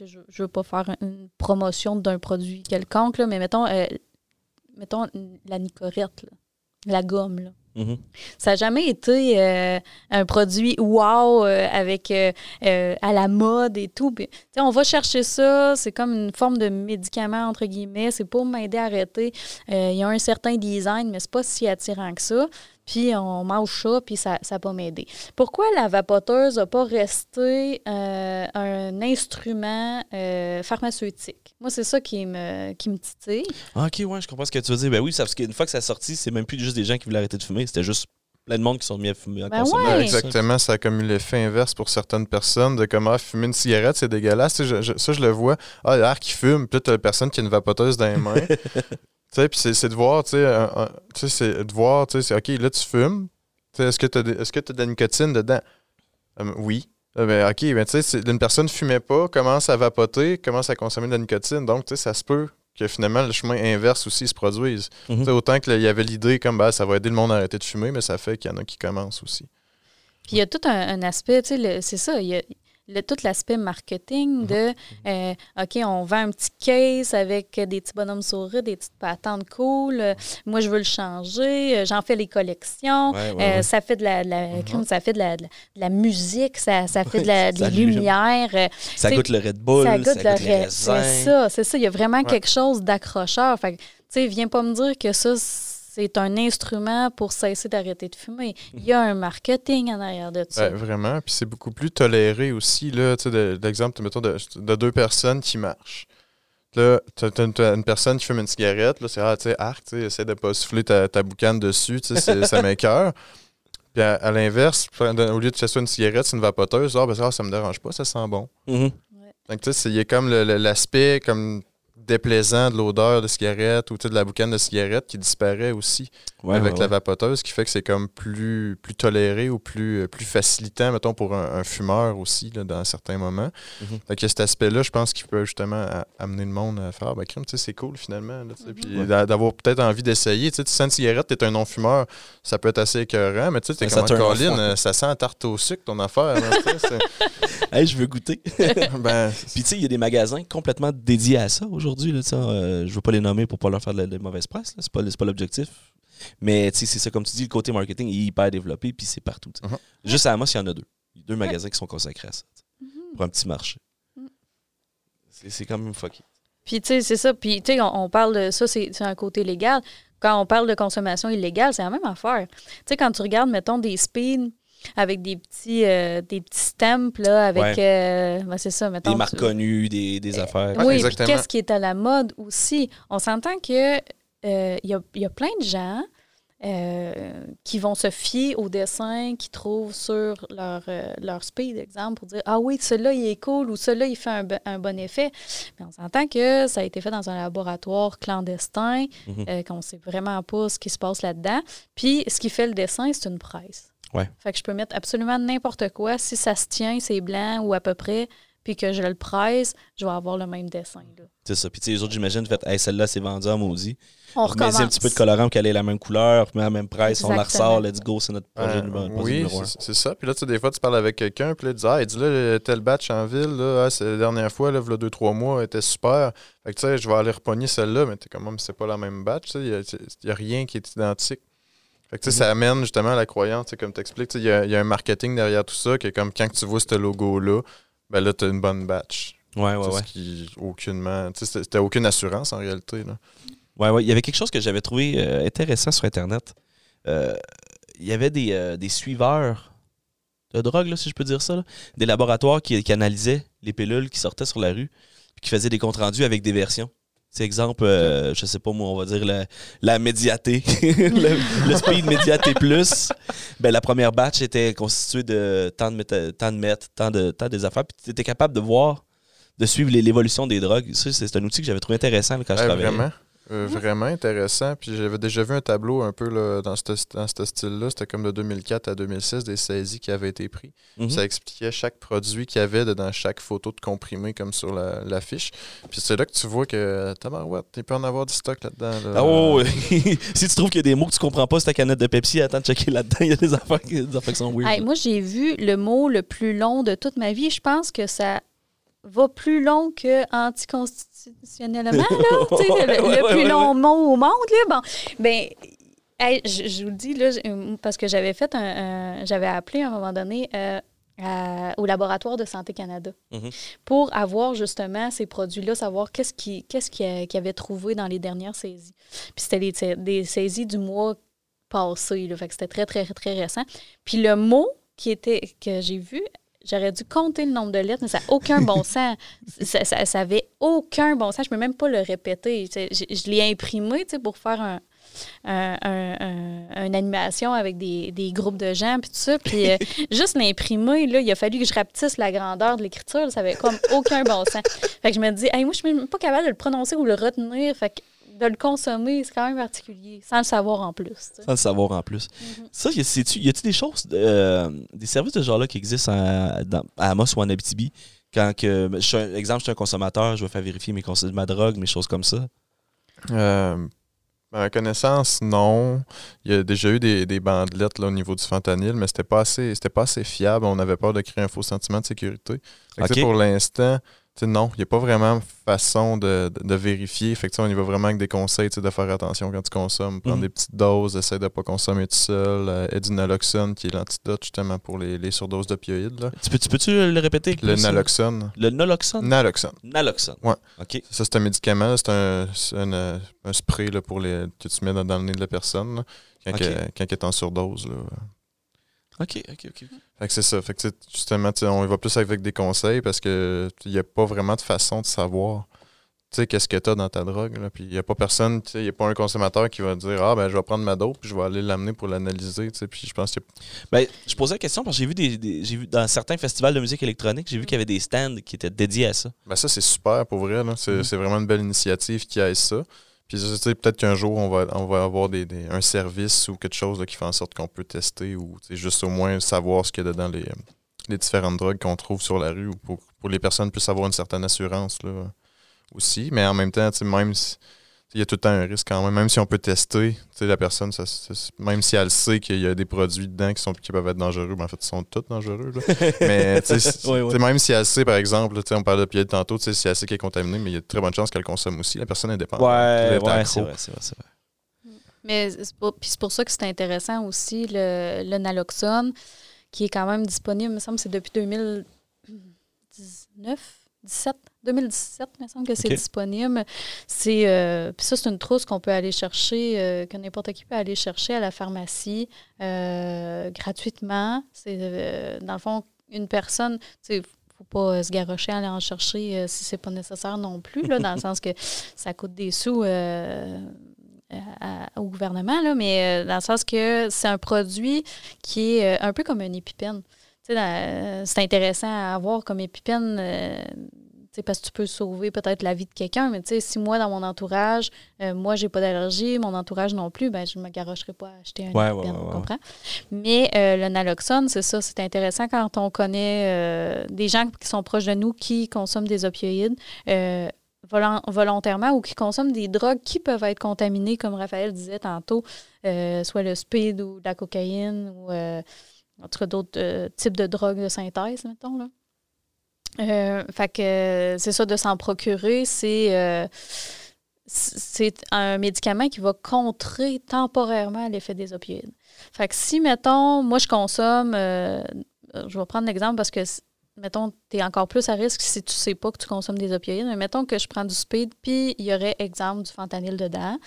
je ne veux pas faire une promotion d'un produit quelconque, là, mais mettons, euh, mettons la nicorette, la gomme. Là. Mm-hmm. Ça n'a jamais été euh, un produit wow euh, avec à la mode et tout. on va chercher ça, c'est comme une forme de médicament, entre guillemets. C'est pour m'aider à arrêter. Il y a un certain design, mais c'est pas si attirant que ça puis on mange ça, puis ça n'a pas m'aider. Pourquoi la vapoteuse n'a pas resté euh, un instrument euh, pharmaceutique? Moi, c'est ça qui me, qui me titille. Ah, OK, ouais, je comprends ce que tu veux dire. Ben oui, parce qu'une fois que ça a sorti, c'est même plus juste des gens qui voulaient arrêter de fumer, c'était juste plein de monde qui sont mis à fumer. À ben ouais. Exactement, ça a comme eu l'effet inverse pour certaines personnes de comment ah, fumer une cigarette, c'est dégueulasse. ça, je le vois. Ah, l'air qui fume, puis as personne qui a une vapoteuse dans les mains. <laughs> Tu sais, puis c'est de voir, tu sais, c'est de voir, tu sais, OK, là, tu fumes. Est-ce que tu as, est que as de la nicotine dedans? Euh, oui. Euh, ben, OK, ben, tu sais, une personne ne fumait pas, commence à vapoter, commence à consommer de la nicotine. Donc, tu sais, ça se peut que finalement le chemin inverse aussi se produise. Mm Autant qu'il y avait l'idée comme bah, ça va aider le monde à arrêter de fumer, mais ça fait qu'il y en a qui commencent aussi. Puis il y a tout un, aspect, tu sais, c'est ça, il y a, le, tout l'aspect marketing de euh, OK, on vend un petit case avec des petits bonhommes souris, des petites patentes cool. moi, je veux le changer. J'en fais les collections. ça fait de la, mm-hmm. ça fait de la, de la, musique, ça, ça fait de la, des lumières. Ça goûte le Red Bull, ça goûte, le Red C'est ça, c'est ça. Il y a vraiment quelque chose d'accrocheur. Fait tu sais, viens pas me dire que ça, c'est un instrument pour cesser d'arrêter de fumer. Il y a un marketing en arrière de ça. vraiment. Puis c'est beaucoup plus toléré aussi. Là, tu sais, l'exemple, mettons, de, deux personnes qui marchent. Là, tu as, une personne qui fume une cigarette. Là, c'est, ah, tu sais, arc, tu essaie de pas souffler ta, ta boucane dessus. Tu sais, ça m'écœure. <laughs> Puis à, l'inverse, au lieu de chasser une cigarette, c'est une vapoteuse. Ah, ben, ça, ça me dérange pas, ça sent bon. Mm-hmm. Donc, tu sais, il y a comme l'aspect comme déplaisant de l'odeur de cigarette ou de la boucane de cigarette qui disparaît aussi avec la vapoteuse, qui fait que c'est comme plus, plus toléré ou plus, plus facilitant, mettons, pour un, fumeur aussi, là, dans certains moments. Mm Donc, cet aspect-là, je pense qu'il peut justement amener le monde à faire, ben, crème, c'est cool finalement. Puis d'avoir peut-être envie d'essayer. Tu sens une cigarette, tu es un non-fumeur, ça peut être assez écœurant, mais tu sais, comme Colline, ça sent un tarte au sucre ton affaire. <laughs> hey, je veux goûter. <laughs> ben, Puis tu sais, il y a des magasins complètement dédiés à ça aujourd'hui aujourd'hui. Là, euh, je veux pas les nommer pour pas leur faire de la, mauvaise presse. C'est pas, pas l'objectif. Mais c'est ça, comme tu dis, le côté marketing est hyper développé, puis c'est partout. Uh-huh. Juste à Amos, il y en a deux. Il y a deux magasins qui sont consacrés à ça. Mm-hmm. Pour un petit marché. Mm. C'est quand même fucké. Puis, tu sais, c'est ça. Puis, tu sais, on, parle de ça, c'est un côté légal. Quand on parle de consommation illégale, c'est la même affaire. Tu sais, quand tu regardes, mettons, des speeds avec des petits, euh, des petits stamps, là, avec. Euh, ben, c'est ça, mettons. Des marques connues, des, des affaires. oui, qu'est-ce qui est à la mode aussi? On s'entend que il euh, y, a, y, a, plein de gens qui vont se fier au dessin qu'ils trouvent sur leur, euh, leur speed, exemple, pour dire Ah oui, celui-là, il est cool ou celui-là, il fait un, un bon effet. Mais on s'entend que ça a été fait dans un laboratoire clandestin, Mhm. euh, qu'on sait vraiment pas ce qui se passe là-dedans. Puis ce qui fait le dessin, c'est une presse. Ouais. Fait que je peux mettre absolument n'importe quoi. Si ça se tient, c'est blanc ou à peu près, puis que je le presse, je vais avoir le même dessin. Là. C'est ça. Puis, tu sais, les autres, j'imagine, fait, hey, celle-là, c'est vendu en maudit. On Mais recommence. un petit peu de colorant pour qu'elle ait la même couleur, puis la même presse, on la ressort, let's go, c'est notre projet Euh, numéro, projet oui, numéro un. c'est c'est ça. Puis là, tu sais, des fois, tu parles avec quelqu'un, puis là, tu dis, ah, dis là, tel batch en ville, là, ah, c'est la dernière fois, là, il y a deux, trois mois, elle était super. Fait que, tu sais, je vais aller repogner celle-là, mais t'es quand même, c'est pas la même batch, tu sais, il y a- il y a, rien qui est identique. Fait que, ça amène justement à la croyance, comme tu expliques, il y y a un marketing derrière tout ça, qui est comme quand tu vois ce logo-là, ben là, tu as une bonne batch. Ouais, ouais, ouais. ce qui, aucunement, tu sais, c'était aucune assurance en réalité. Là. Ouais, ouais. Il y avait quelque chose que j'avais trouvé euh, intéressant sur Internet. Euh, il y avait des, euh, des suiveurs de drogue, là, si je peux dire ça. là. Des laboratoires qui, qui analysaient les pilules qui sortaient sur la rue, puis qui faisaient des comptes rendus avec des versions. C'est exemple, euh, je sais pas moi, on va dire la, la médiaté, <laughs> le, le speed médiaté plus. Ben, la première batch était constituée de tant de, tant de mètres, tant de, tant des affaires. Puis tu étais capable de voir, de suivre l'évolution des drogues. Ça, c'est un outil que j'avais trouvé intéressant là, quand je travaillais. vraiment. Euh, Mhm. Vraiment intéressant. Puis j'avais déjà vu un tableau un peu là, dans ce dans ce style-là. C'était comme de 2004 à 2006, des saisies qui avaient été pris. Mhm. Ça expliquait chaque produit qu'il y avait dans chaque photo de comprimé comme sur la- l'affiche. Puis c'est là que tu vois que tabarouette, il peut en avoir du stock là-dedans. là. Ah oh, <laughs> si tu trouves qu'il y a des mots que tu comprends pas, c'est ta canette de Pepsi, attends de checker là-dedans, <laughs> il y a des affaires, qui- des affaires qui sont weird. Hey, moi, j'ai vu le mot le plus long de toute ma vie. Je pense que ça va plus long que anticonstitutionnellement, <laughs> là. Le, Ouais, plus ouais, long mot au monde, là. Bon, ben, hey, je, je vous le dis, là, parce que j'avais fait un... un- j'avais appelé à un moment donné euh, à- au laboratoire de Santé Canada Mhm. pour avoir justement ces produits-là, savoir qu'est-ce qu'ils qu'est-ce qu'ils avaient trouvé dans les dernières saisies. Puis c'était des saisies du mois passé, là, fait que c'était très, très, très récent. Puis le mot qui était que j'ai vu, j'aurais dû compter le nombre de lettres, mais ça n'a aucun bon <laughs> sens. Ça, ça, ça avait aucun bon sens. Je ne peux même pas le répéter. Je, je l'ai imprimé pour faire un, un- un- un- une animation avec des, des groupes de gens, puis tout ça. Puis euh, <laughs> juste l'imprimer, là, il a fallu que je rapetisse la grandeur de l'écriture. Ça avait comme aucun bon sens. Fait que je me dis, hey, moi, je suis même pas capable de le prononcer ou le retenir. Fait que de le consommer, c'est quand même particulier, sans le savoir en plus. tu. Sans le savoir en plus. Mhm. Ça, sais-tu- y a-t-il des choses, euh, des services de ce genre-là qui existent à, dans- à Amos ou en Abitibi? Quand que, je suis un, exemple, je suis un consommateur, je vais faire vérifier mes cons- ma drogue, mes choses comme ça. Euh, à ma connaissance, non. Il y a déjà eu des, des bandelettes là, au niveau du fentanyl, mais c'était pas assez c'était pas assez fiable. On avait peur de créer un faux sentiment de sécurité. Fait que, tu sais, Ok. Pour l'instant, non, il n'y a pas vraiment façon de, de- de vérifier. Fait que, on y va vraiment avec des conseils tu sais, de faire attention quand tu consommes. Prendre Mhm. des petites doses, essayer de ne pas consommer tout seul. Euh, et du naloxone, qui est l'antidote justement pour les, les surdoses d'opioïdes. là. Tu peux- tu peux-tu le répéter? Le naloxone. Le naloxone? Naloxone. Naloxone. Ouais. OK. Ça, c'est un médicament, c'est un, euh, un spray là, pour les, que tu mets dans, dans le nez de la personne là, quand, Ok. que- quand elle est en surdose. Là. OK, OK, OK. Fait que c'est ça. Fait que, justement, on y va plus avec des conseils parce que il n'y a pas vraiment de façon de savoir tu sais, qu'est-ce que tu as dans ta drogue. Là. Puis il n'y a pas personne, tu sais, il n'y a pas un consommateur qui va dire Ah, ben, je vais prendre ma dope puis je vais aller l'amener pour l'analyser. tu sais. Puis je pense que Ben, je posais la question parce que j'ai vu des, des- j'ai vu dans certains festivals de musique électronique, j'ai vu qu'il y avait des stands qui étaient dédiés à ça. ben, ça, c'est super pour vrai. là. C'est Mhm. c'est vraiment une belle initiative qui aide ça. Puis tu sais, peut-être qu'un jour, on va, on va avoir des, un service ou quelque chose là, qui fait en sorte qu'on peut tester ou juste au moins savoir ce qu'il y a dedans les, les différentes drogues qu'on trouve sur la rue ou pour, pour les personnes puissent avoir une certaine assurance là, aussi. Mais en même temps, même si il y a tout le temps un risque quand même, même si on peut tester, tu sais, la personne, ça, ça- même si elle sait qu'il y a des produits dedans qui, sont, qui peuvent être dangereux, ben en fait, ils sont tous dangereux. là. <laughs> Mais Ouais, ouais. même si elle sait, par exemple, là, tu sais, on parlait de pied tantôt, tu sais, si elle sait qu'elle est contaminée, mais il y a de très bonnes chances qu'elle consomme aussi. La personne est dépendante. Ouais, ouais, c'est vrai, c'est vrai, c'est vrai. Mais c'est pour, puis c'est pour ça que c'est intéressant aussi le, le naloxone, qui est quand même disponible, il me semble que c'est depuis 2019, 17, 2017, il me semble que c'est disponible. C'est, euh, puis ça, c'est une trousse qu'on peut aller chercher, euh, que n'importe qui peut aller chercher à la pharmacie euh, gratuitement. C'est, dans le fond, une personne, tu sais, faut pas se garrocher à aller en chercher si c'est pas nécessaire non plus, là, dans le <laughs> sens que ça coûte des sous. au gouvernement, là, mais dans le sens que c'est un produit qui est un peu comme un épipène. C'est intéressant à avoir comme épipène parce que tu peux sauver peut-être la vie de quelqu'un, mais si moi, dans mon entourage, moi, moi, j'ai pas d'allergie, mon entourage non plus, ben, je ne me garocherai pas à acheter un ouais, comprends? Mais le naloxone, c'est ça, c'est intéressant quand on connaît des gens qui sont proches de nous qui consomment des opioïdes volontairement ou qui consomment des drogues qui peuvent être contaminées, comme Raphaël disait tantôt, soit le speed ou la cocaïne ou en tout cas d'autres types de drogues de synthèse, mettons. Là. Euh, fait que c'est ça de s'en procurer, c'est euh, c'est un médicament qui va contrer temporairement l'effet des opioïdes. Fait que si, mettons, moi je consomme, euh, je vais prendre l'exemple parce que, mettons, tu es encore plus à risque si tu sais pas que tu consommes des opioïdes, mais mettons que je prends du speed, puis il y aurait, exemple, du fentanyl dedans.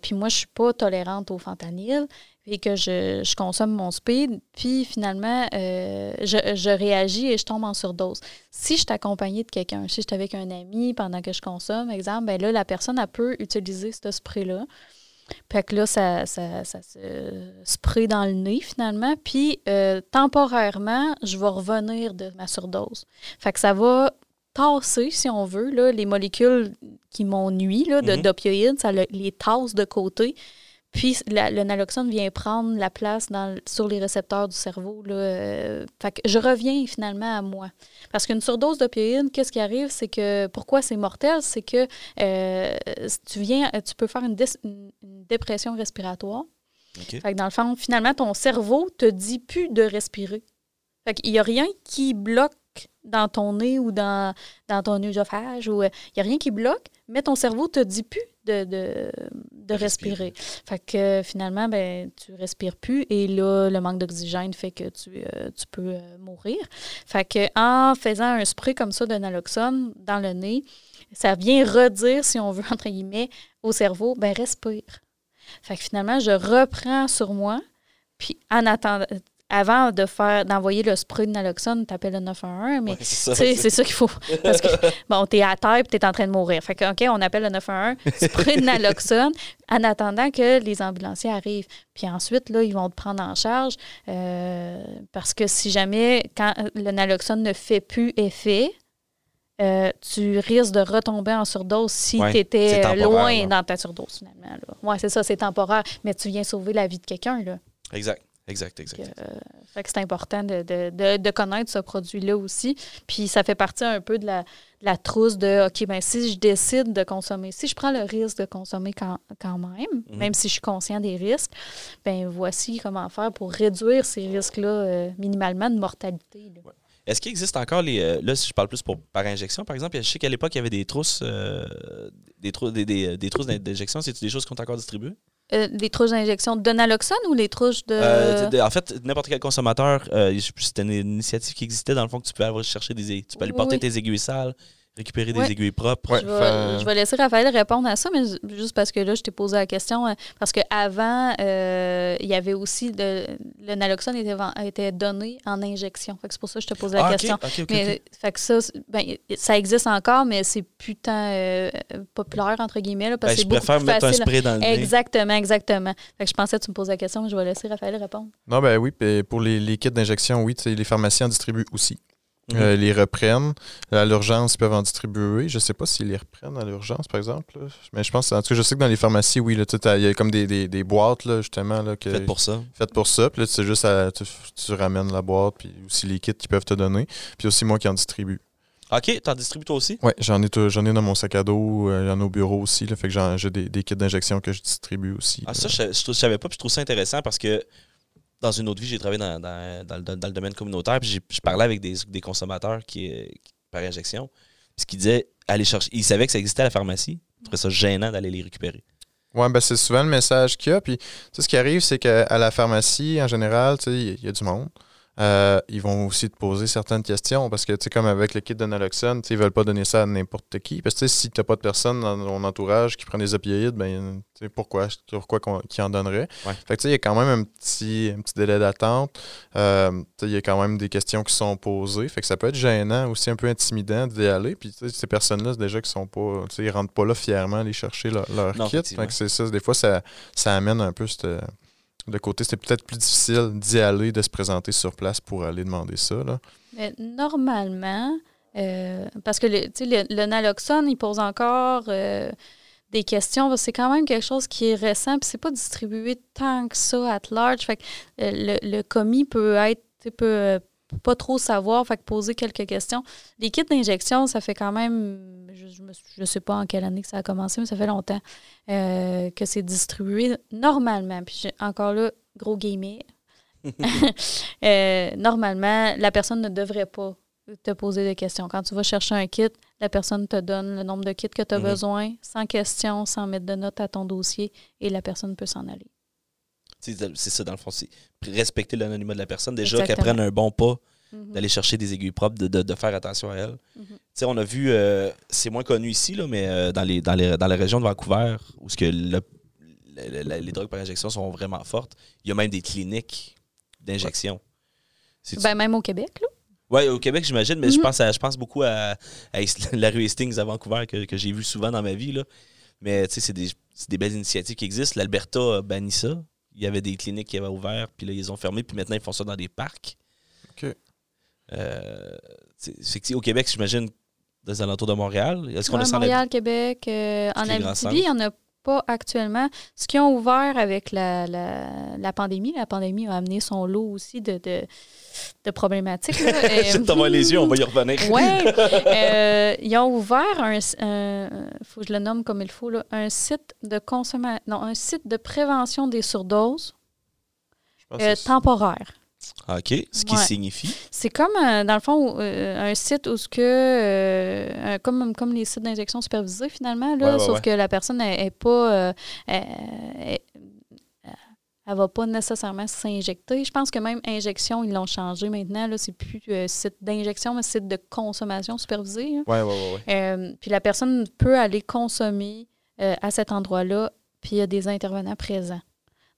puis moi, je suis pas tolérante au fentanyl et que je, consomme mon speed, puis finalement, euh, je, réagis et je tombe en surdose. Si je suis accompagnée de quelqu'un, si je suis avec un ami pendant que je consomme, exemple, ben là, la personne, elle peut utiliser ce spray-là. Fait que là, ça, ça, ça, se spray dans le nez, finalement. Puis, euh, temporairement, je vais revenir de ma surdose. Fait que ça va tasser, si on veut, là, les molécules qui m'ont nuit, là, de, mm-hmm. d'opioïdes, ça les tasse de côté. Puis le naloxone vient prendre la place dans, sur les récepteurs du cerveau. Là, euh, fait que je reviens finalement à moi. Parce qu'une surdose d'opioïdes, qu'est-ce qui arrive? C'est que pourquoi c'est mortel? C'est que euh, tu viens, tu peux faire une, dépression respiratoire. Fait que dans le fond, finalement, ton cerveau te dit plus de respirer. Fait qu'il n'y a rien qui bloque dans ton nez ou dans, dans ton œsophage. Il n'y a rien qui bloque, mais ton cerveau te dit plus de, de, respirer. Fait que finalement, ben, tu respires plus et là, le manque d'oxygène fait que tu, euh, tu peux euh, mourir. Fait que en faisant un spray comme ça de naloxone dans le nez, ça vient redire, si on veut, <laughs> entre guillemets, au cerveau, ben respire. Fait que finalement, je reprends sur moi, puis en attendant, avant de faire d'envoyer le spray de naloxone, tu appelles le 911, mais c'est ça, qu'il faut. Parce que, <laughs> bon, tu es à terre et tu es en train de mourir. Fait que, OK, on appelle le 911, spray de naloxone, en attendant que les ambulanciers arrivent. Puis ensuite, là, ils vont te prendre en charge euh, parce que si jamais, quand le naloxone ne fait plus effet, euh, tu risques de retomber en surdose si tu étais loin dans ta surdose, finalement. Oui, c'est ça, c'est temporaire, mais tu viens sauver la vie de quelqu'un. là. Exact. Exact, exact. Euh, fait que c'est important de, de, de, connaître ce produit-là aussi. Puis ça fait partie un peu de la, la trousse de OK, ben si je décide de consommer, si je prends le risque de consommer quand, quand même, mhm. même si je suis conscient des risques, ben voici comment faire pour réduire ces risques-là euh, minimalement de mortalité. Est-ce qu'il existe encore les. Euh, là, si je parle plus pour, par injection, par exemple, je sais qu'à l'époque, il y avait des trousses, des, trous, des, des, des, trousses d'injection. C'est des choses qui sont encore distribuées? Euh, des trouches d'injection de naloxone ou les trouches de... Euh, en fait, n'importe quel consommateur, euh, c'était une initiative qui existait dans le fond que tu peux aller chercher des... Tu peux aller porter tes aiguilles sales, récupérer des aiguilles propres. je, vais, laisser Raphaël répondre à ça, mais juste parce que là, je t'ai posé la question. Euh, parce qu'avant, euh, il y avait aussi le naloxone était, était donné en injection. c'est pour ça que je te pose la ah, question. mais fait que ça, ben, ça existe encore, mais c'est putain euh, populaire, entre guillemets. Là, parce ben, je préfère mettre un spray dans le nez. Exactement, exactement. Fait que je pensais que tu me posais la question, mais je vais laisser Raphaël répondre. Non, ben oui, pour les, les kits d'injection, oui, les pharmaciens en distribuent aussi. Euh, les reprennent. À l'urgence, ils peuvent en distribuer. Je ne sais pas s'ils les reprennent à l'urgence, par exemple. Mais je pense, en tout cas, je sais que dans les pharmacies, oui, il y a comme des, des, des boîtes, là, justement. Là, que, faites pour ça. Faites pour ça. Puis là, c'est juste à, tu, ramènes la boîte, puis aussi les kits qu'ils peuvent te donner. Puis aussi moi qui en distribue. OK, tu en distribues toi aussi? Oui, j'en ai, j'en ai dans mon sac à dos, euh, il y en a au bureau aussi. Là, fait que j'ai des, des, kits d'injection que je distribue aussi. Ah, ça, je ne savais pas, puis je trouve ça intéressant parce que dans une autre vie, j'ai travaillé dans, le domaine communautaire, puis je parlais avec des, consommateurs qui, par injection, ce qui disaient aller chercher. Ils savaient que ça existait à la pharmacie. Ils trouvaient ça gênant d'aller les récupérer. Oui, ben c'est souvent le message qu'il y a. Puis ce qui arrive, c'est qu'à la pharmacie, en général, il y a du monde. Euh, ils vont aussi te poser certaines questions parce que, tu sais, comme avec le kit de naloxone, tu sais, ils veulent pas donner ça à n'importe qui. Parce que, si tu n'as pas de personne dans ton entourage qui prend des opioïdes, ben, tu sais, pourquoi, pourquoi qu'on- qui en donnerait? Ouais. Fait que, tu sais, il y a quand même un petit, un petit délai d'attente. Euh, il y a quand même des questions qui sont posées. Fait que ça peut être gênant, aussi un peu intimidant d'y aller. Puis, ces personnes-là, c'est déjà qui sont pas, tu sais, ils rentrent pas là fièrement aller chercher leur, leur Non, kit. Fait que c'est ça. Des fois, ça, ça amène un peu cette de côté. C'était peut-être plus difficile d'y aller, de se présenter sur place pour aller demander ça. Là. Mais normalement, euh, parce que le, le, naloxone, il pose encore euh, des questions. C'est quand même quelque chose qui est récent, puis c'est pas distribué tant que ça at large. Fait que euh, le, le commis peut être, peut pas trop savoir, fait que poser quelques questions. Les kits d'injection, ça fait quand même, je, je sais pas en quelle année que ça a commencé, mais ça fait longtemps euh, que c'est distribué normalement. Puis j'ai- encore là, gros gamer. <laughs> <laughs> Euh, normalement, la personne ne devrait pas te poser de questions. Quand tu vas chercher un kit, la personne te donne le nombre de kits que tu as Mhm. besoin, sans question, sans mettre de notes à ton dossier, et la personne peut s'en aller. C'est ça, dans le fond, c'est respecter l'anonymat de la personne. Déjà qu'elle prenne un bon pas, Mhm. d'aller chercher des aiguilles propres, de, de- de faire attention à elle. Tu sais, on a vu, euh, c'est moins connu ici, là, mais euh, dans, les, dans, les, dans la région de Vancouver, où ce que le- le- le- les drogues par injection sont vraiment fortes, il y a même des cliniques d'injection. Ben, même au Québec, là. Ouais, au Québec, j'imagine, mais je, Mhm. pense à, je pense beaucoup à, <laughs> la rue Hastings à Vancouver que, que j'ai vu souvent dans ma vie. Là. Mais tu sais, c'est des, des belles initiatives qui existent. L'Alberta a banni ça. Il y avait des cliniques qui avaient ouvert, puis là, ils ont fermé, puis maintenant, ils font ça dans des parcs. OK. Euh, c'est- au Québec, j'imagine, dans les alentours de Montréal. Est-ce qu'on Ouais, a ça en Montréal, Québec. euh, en Abitibi, il n'y en a pas actuellement. Ce qu'ils ont ouvert avec la, la, la pandémie, la pandémie a amené son lot aussi de, de, de problématiques. là. <laughs> Je Euh, t'envoie les yeux, on va y revenir. Ouais. Euh, ils ont ouvert un, un- faut que je le nomme comme il faut là, un site de consommation, non, un site de prévention des surdoses euh, temporaire. OK. Ce qui Ouais. signifie? C'est comme euh, dans le fond euh, un site où ce que euh, comme comme les sites d'injection supervisés finalement là, Ouais, ouais, sauf que la personne est, est pas elle, elle- elle va pas nécessairement s'injecter. Je pense que même injection, ils l'ont changé maintenant. Là, c'est plus euh, site d'injection, mais site de consommation supervisée. ouais, ouais. ouais. Euh, puis la personne peut aller consommer euh, à cet endroit-là, puis il y a des intervenants présents.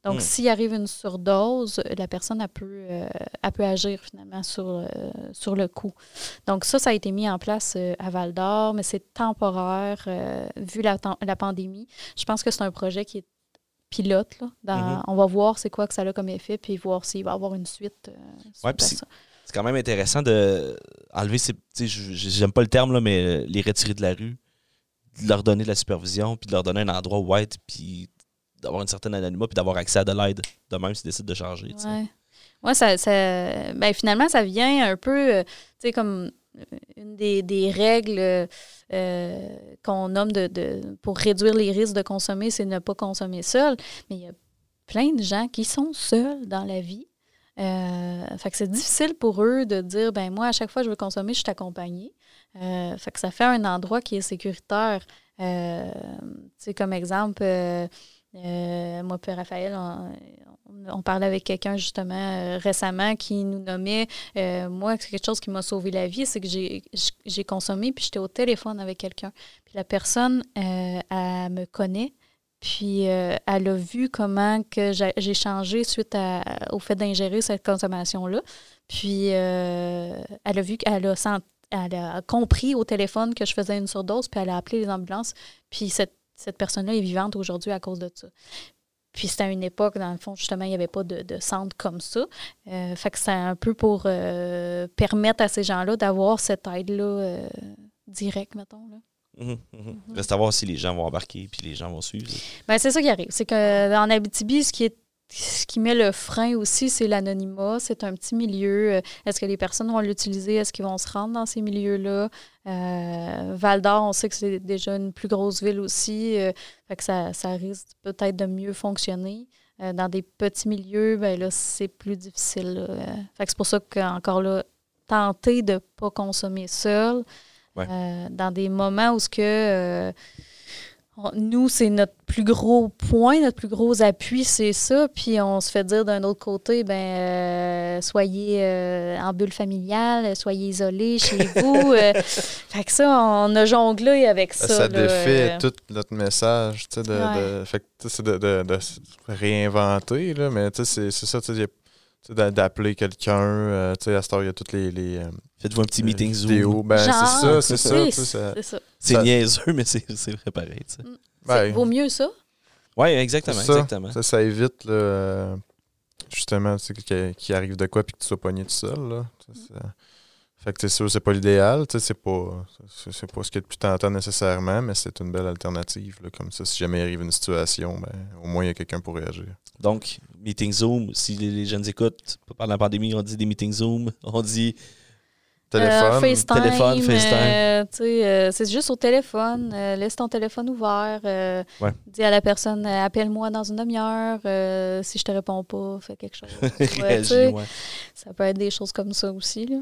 Donc, Hmm. s'il arrive une surdose, la personne elle peut, euh, elle peut agir finalement sur, euh, sur le coup. Donc, ça, ça a été mis en place euh, à Val d'Or, mais c'est temporaire euh, vu la, la pandémie. Je pense que c'est un projet qui est pilote. Là, dans- Mhm. On va voir c'est quoi que ça a comme effet, puis voir s'il va y avoir une suite. Ouais, c'est- quand même intéressant de enlever ces. J'aime pas le terme, là, mais les retirer de la rue, de leur donner de la supervision, puis de leur donner un endroit où être, puis d'avoir une certaine anonymat, puis d'avoir accès à de l'aide, de même s'ils décident de changer. Ouais. Ouais, ça, ça- ben, finalement, ça vient un peu, euh, tu sais, comme euh, une des, des règles euh, qu'on nomme de, de- pour réduire les risques de consommer, c'est ne pas consommer seul. Mais il y a plein de gens qui sont seuls dans la vie. Fait que c'est difficile pour eux de dire, ben moi, à chaque fois que je veux consommer, je suis accompagnée. Euh, fait que ça fait un endroit qui est sécuritaire. Euh, comme exemple, euh, moi et Raphaël, on, parlait avec quelqu'un justement euh, récemment qui nous nommait, euh, moi, c'est quelque chose qui m'a sauvé la vie, c'est que j'ai consommé, puis j'étais au téléphone avec quelqu'un. Puis la personne, euh, elle me connaît, puis elle a vu comment que j'ai changé suite à- au fait d'ingérer cette consommation-là. Puis elle a vu qu'elle a elle a compris au téléphone que je faisais une surdose, puis elle a appelé les ambulances. Puis cette, cette personne-là est vivante aujourd'hui à cause de ça. Puis c'était à une époque, dans le fond, justement, il n'y avait pas de, de centre comme ça. Euh, fait que c'est un peu pour euh, permettre à ces gens-là d'avoir cette aide-là euh, directe, mettons. Là. Mhm, mhm. Reste à voir si les gens vont embarquer, puis les gens vont suivre. Ben, c'est ça qui arrive. C'est qu'en Abitibi, ce qui est ce qui met le frein aussi, c'est l'anonymat. C'est un petit milieu. Euh, Est-ce que les personnes vont l'utiliser? Est-ce qu'ils vont se rendre dans ces milieux-là? Euh, Val d'Or, on sait que c'est déjà une plus grosse ville aussi. euh, fait que ça, ça risque peut-être de mieux fonctionner. Euh, dans des petits milieux, ben là, c'est plus difficile. là. Fait que c'est pour ça qu'encore là, tenter de ne pas consommer seul. Ouais. dans des moments où ce que nous, c'est notre plus gros point, notre plus gros appui, c'est ça. Puis on se fait dire d'un autre côté, ben euh, soyez euh, en bulle familiale, soyez isolés chez <laughs> vous. euh. fait que ça, on a jonglé avec ça. Ça, là, défait tout notre message, tu sais, de, Ouais. de- de, réinventer, là, mais tu sais, c'est c'est ça, tu sais, d'appeler quelqu'un, euh, tu sais, à cette heure, il y a toutes les, les euh, Faites-vous un petit meeting Zoom. vidéos, ben c'est ça, c'est ça, oui, c'est ça. C'est Ça- niaiseux, mais c'est c'est vrai pareil. tu sais. C'est- ben, Vaut mieux ça? Ouais, exactement, ça. exactement. Ça, ça évite, là, justement, tu sais, qu'il qu'il arrive de quoi puis que tu sois pogné tout seul, là. Tu sais, ça- Fait que c'est sûr, c'est pas l'idéal, tu sais, c'est pas, c'est pas ce qui est le plus tentant nécessairement, mais c'est une belle alternative, là, comme ça. Si jamais il arrive une situation, ben, au moins il y a quelqu'un pour réagir. Donc, meeting Zoom, si les, les jeunes écoutent, pendant la pandémie, on dit des meetings Zoom, <laughs> on dit Téléphone, Euh, FaceTime. téléphone, FaceTime. euh, tu sais, euh, c'est juste au téléphone. euh, laisse ton téléphone ouvert. euh, Ouais. Dis à la personne, euh, appelle-moi dans une demi-heure. euh, si je te réponds pas, fais quelque chose. <laughs> Ouais, ouais. Ça peut être des choses comme ça aussi. Là.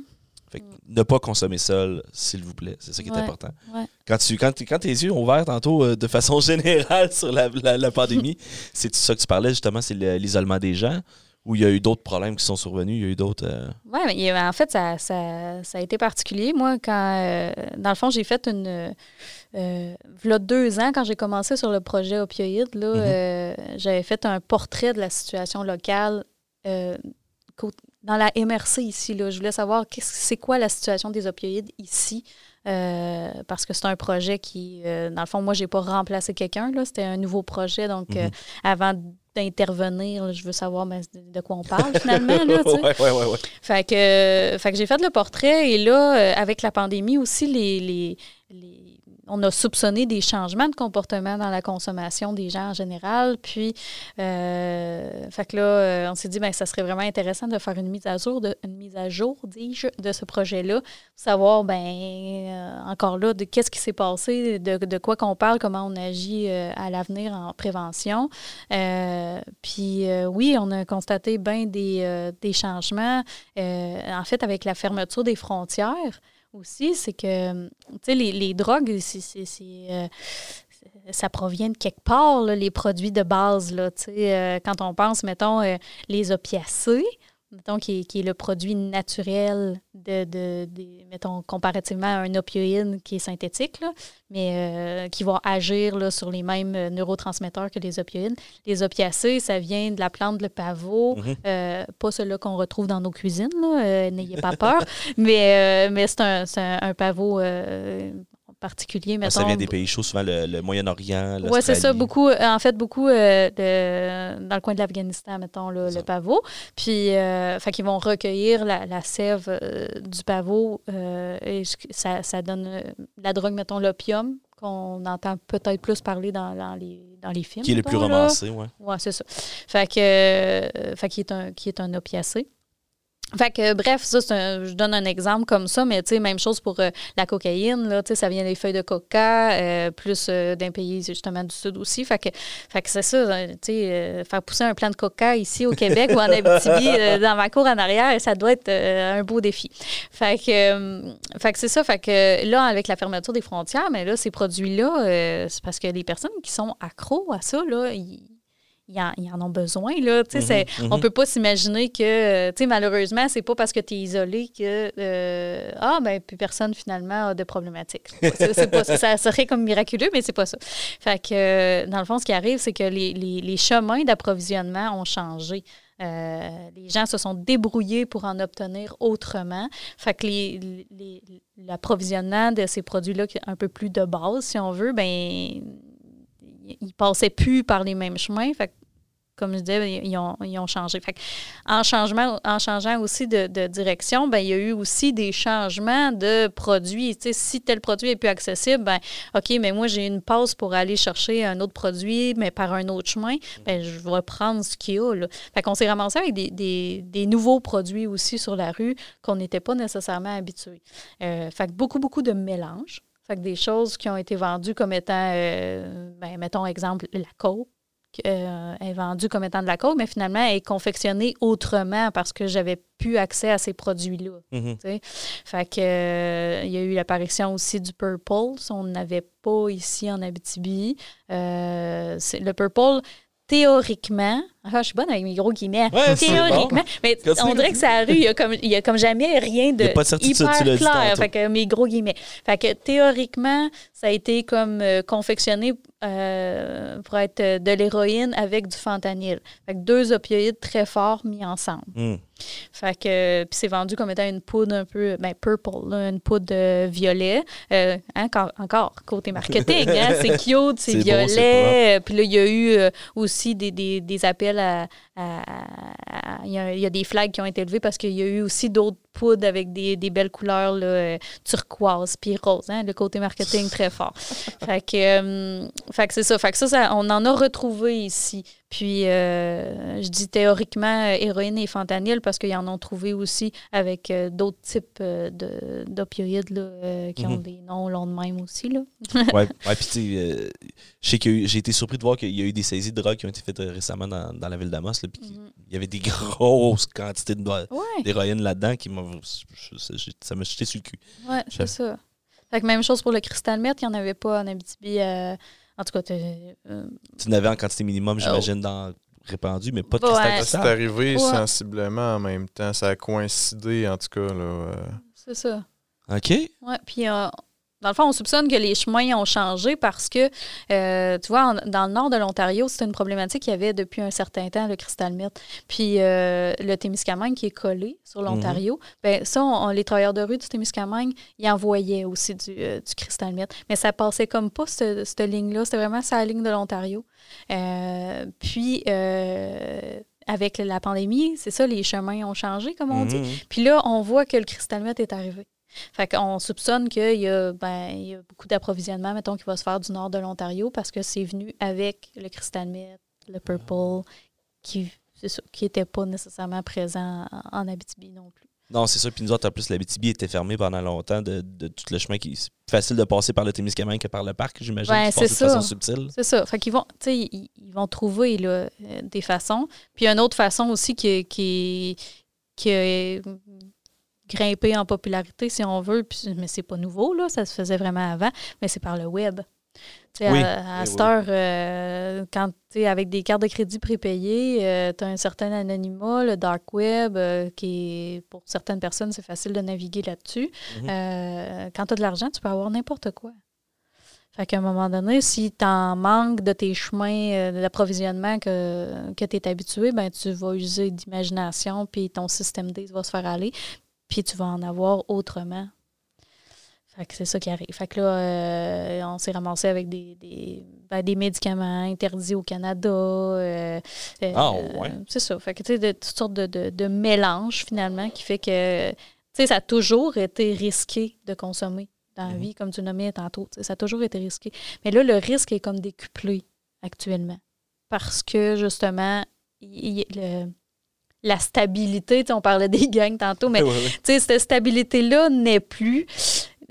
Fait que ne pas consommer seul, s'il vous plaît. C'est ça qui est Ouais. important. Ouais. Quand, tu, quand, quand tes yeux ont ouvert tantôt euh, de façon <laughs> générale sur la, la- la pandémie, <laughs> c'est ça que tu parlais justement, c'est le- l'isolement des gens, ou il y a eu d'autres problèmes qui sont survenus, il y a eu d'autres... euh, Oui, mais en fait, ça, ça, ça a été particulier. Moi, quand, euh, dans le fond, j'ai fait une. V'là deux ans, quand j'ai commencé sur le projet opioïde, là, Mhm. euh, j'avais fait un portrait de la situation locale dans la MRC ici. Là. Je voulais savoir c'est quoi la situation des opioïdes ici. euh, parce que c'est un projet qui, euh, dans le fond, moi, j'ai pas remplacé quelqu'un. C'était un nouveau projet. Donc, Mhm. euh, avant d'intervenir, je veux savoir ben, de, quoi on parle finalement. Là, tu <laughs> sais. ouais, ouais, ouais, ouais. Fait que, fait que j'ai fait le portrait et là, avec la pandémie aussi, les, les, les- on a soupçonné des changements de comportement dans la consommation des gens en général. Puis, euh, là, euh, on s'est dit, ben, ça serait vraiment intéressant de faire une mise à jour, une mise à jour, dis-je, de ce projet-là. Savoir, ben, euh, encore là, de qu'est-ce qui s'est passé, de, quoi qu'on parle, comment on agit à l'avenir en prévention. Puis oui, on a constaté bien des, changements. En fait, avec la fermeture des frontières aussi, c'est que, tu sais, les, les drogues, c'est... euh, ça provient de quelque part, les produits de base. Là, tu euh, quand on pense, mettons, euh, les opiacés, mettons, qui est, qui est le produit naturel de, de, mettons, comparativement à un opioïde qui est synthétique, là, mais euh, qui va agir là, sur les mêmes euh, neurotransmetteurs que les opioïdes. Les opiacés, ça vient de la plante de pavot, Mhm. euh, pas celui qu'on retrouve dans nos cuisines, n'ayez pas peur, <laughs> mais, mais c'est un, un, un pavot particulier, mettons. Ça vient des pays chauds, souvent le, le Moyen-Orient, Oui, c'est ça. Beaucoup, euh, en fait, beaucoup euh, de- dans le coin de l'Afghanistan, mettons, le, pavot. Puis, euh, fait qu'ils vont recueillir la, la sève euh, du pavot et ça, ça donne la drogue, mettons, l'opium, qu'on entend peut-être plus parler dans, dans les, dans les films. Qui est le plus romancé, ouais. Oui, c'est ça. Fait que, euh, fait qu'il est un, qui est un opiacé. Fait que, bref, ça, un- je donne un exemple comme ça, mais tu sais, même chose pour euh, la cocaïne, là, tu sais, ça vient des feuilles de coca, euh, plus euh, d'un pays justement du Sud aussi. Fait que, fait que c'est ça, tu sais, faire pousser un plant de coca ici au Québec ou en Abitibi, <laughs> dans ma cour en arrière, ça doit être un beau défi. Fait que, fait que c'est ça, fait que là, avec la fermeture des frontières, mais là, ces produits-là, c'est parce que les personnes qui sont accros à ça, là, ils ils en, ils en ont besoin. Là. Tu sais, c'est- Mhm, On mhm. peut pas s'imaginer que, euh, tu sais, malheureusement, c'est pas parce que tu es isolé que, euh, ah, ben, plus personne finalement a de problématiques. Ça. Serait comme miraculeux, mais c'est pas ça. Fait que, euh, dans le fond, ce qui arrive, c'est que les, les- les chemins d'approvisionnement ont changé. Euh, les gens se sont débrouillés pour en obtenir autrement. Fait que les- les- l'approvisionnement de ces produits-là, un peu plus de base, si on veut, ben ils passaient plus par les mêmes chemins. Fait comme je disais, ils ont, changé. Fait en, en changeant aussi de, direction, ben, il y a eu aussi des changements de produits. Si tel produit est plus accessible, ben, OK, mais moi, j'ai une passe pour aller chercher un autre produit, mais par un autre chemin, ben, je vais prendre ce qu'il y a. Là. Fait qu'on s'est ramassé avec des, nouveaux produits aussi sur la rue qu'on n'était pas nécessairement habitués. Euh, fait que beaucoup, beaucoup de mélanges. Fait que des choses qui ont été vendues comme étant, euh, ben, mettons exemple, la coke, euh, est vendue comme étant de la coke, mais finalement, elle est confectionnée autrement parce que j'avais plus accès à ces produits-là. Mhm. Fait que euh, il y a eu l'apparition aussi du Purple. On n'avait pas ici en Abitibi. C'est- le Purple, théoriquement, ah, je suis bonne avec mes gros guillemets. Ouais, théoriquement, mais on dirait que ça il a comme, il y a comme jamais rien de Il y a pas de certitude, hyper tu clair. Fait que mes gros guillemets. Fait que théoriquement, ça a été comme euh, confectionné euh, pour être euh, de l'héroïne avec du fentanyl. Fait que deux opioïdes très forts mis ensemble. Mhm. Fait que puis c'est vendu comme étant une poudre un peu ben purple, là, une poudre de violet. Euh, hein, encore, encore côté marketing, hein, <laughs> c'est cute, c'est violet. Puis là il y a eu aussi des, des, des appels il y, y a des flags qui ont été élevés parce qu'il y a eu aussi d'autres poudres avec des, des belles couleurs là, euh, turquoise puis rose, hein, le côté marketing très fort. <laughs> Fait que, euh, fait que c'est ça. Fait que ça, ça, on en a retrouvé ici. Puis, euh, je dis théoriquement héroïne et fentanyl parce qu'ils en ont trouvé aussi avec euh, d'autres types euh, de- d'opioïdes qui ont Mhm. des noms longs de même aussi. Là. ouais, <laughs> puis tu sais, je sais que j'ai été surpris de voir qu'il y a eu des saisies de drogue qui ont été faites récemment dans, dans la ville d'Amos, puis qu'il Mhm. il y avait des <laughs> grosses quantités de doigts- Ouais, d'héroïne là-dedans qui m'ont. Ça m'a jeté sur le cul. ouais Je- c'est ça. Fait que même chose pour le cristal meth, il n'y en avait pas en Abitibi. euh, en tout cas, euh, Tu n'avais en quantité minimum, j'imagine, dans répandu, mais pas de Ouais. cristal C'est arrivé Ouais. sensiblement en même temps. Ça a coïncidé, en tout cas. Là, euh. c'est ça. OK. Ouais, puis euh, dans le fond, on soupçonne que les chemins ont changé parce que, euh, tu vois, en- dans le nord de l'Ontario, c'était une problématique qu'il y avait depuis un certain temps, le cristal meth. Puis euh, le Témiscamingue qui est collé sur l'Ontario, ben ça, on- on- les travailleurs de rue du Témiscamingue, ils envoyaient aussi du, euh, du cristal meth. Mais ça passait comme pas, cette, cette ligne-là. C'était vraiment sa ligne de l'Ontario. Puis, avec la pandémie, c'est ça, les chemins ont changé, comme on dit. Mhm. Puis là, on voit que le cristal est arrivé. Fait qu'on soupçonne qu'il y, a, ben, il y a beaucoup d'approvisionnement, mettons, qui va se faire du nord de l'Ontario parce que c'est venu avec le cristal meth, le purple, qui n'était pas nécessairement présent en, en Abitibi non plus. Non, c'est ça. Puis nous autres, en plus, la BTB était fermée pendant longtemps de, de tout le chemin qui. C'est plus facile de passer par le Témiscamingue que par le parc, j'imagine. Passe c'est de ça. façon subtile. C'est ça. Fait qu'ils vont, ils, ils vont trouver là, euh, des façons. Puis il y a une autre façon aussi qui, qui, qui a grimpé en popularité, si on veut. Puis, mais c'est pas nouveau, là. Ça se faisait vraiment avant. Mais c'est par le web. Oui. à, à Oui, cette oui. heure, euh, quand tu es avec des cartes de crédit prépayées, tu as un certain anonymat, le dark web, euh, qui est, pour certaines personnes, c'est facile de naviguer là-dessus. Mhm. Euh, quand tu as de l'argent, tu peux avoir n'importe quoi. Fait qu'à un moment donné, si tu en manques de tes chemins euh, d'approvisionnement que, que tu es habitué, ben, tu vas user d'imagination, puis ton système D va se faire aller, puis tu vas en avoir autrement. Fait que c'est ça qui arrive. Fait que là, euh, on s'est ramassé avec des, des, ben, des médicaments interdits au Canada. euh, euh, Ah, ouais. C'est ça. Fait que tu sais, de toutes sortes de, de, de mélanges finalement qui fait que tu sais, ça a toujours été risqué de consommer dans la Mhm. vie, comme tu nommais tantôt. Ça a toujours été risqué. Mais là, le risque est comme décuplé actuellement. Parce que justement, il- il- le- la stabilité, on parlait <laughs> des gangs tantôt, mais cette stabilité-là n'est plus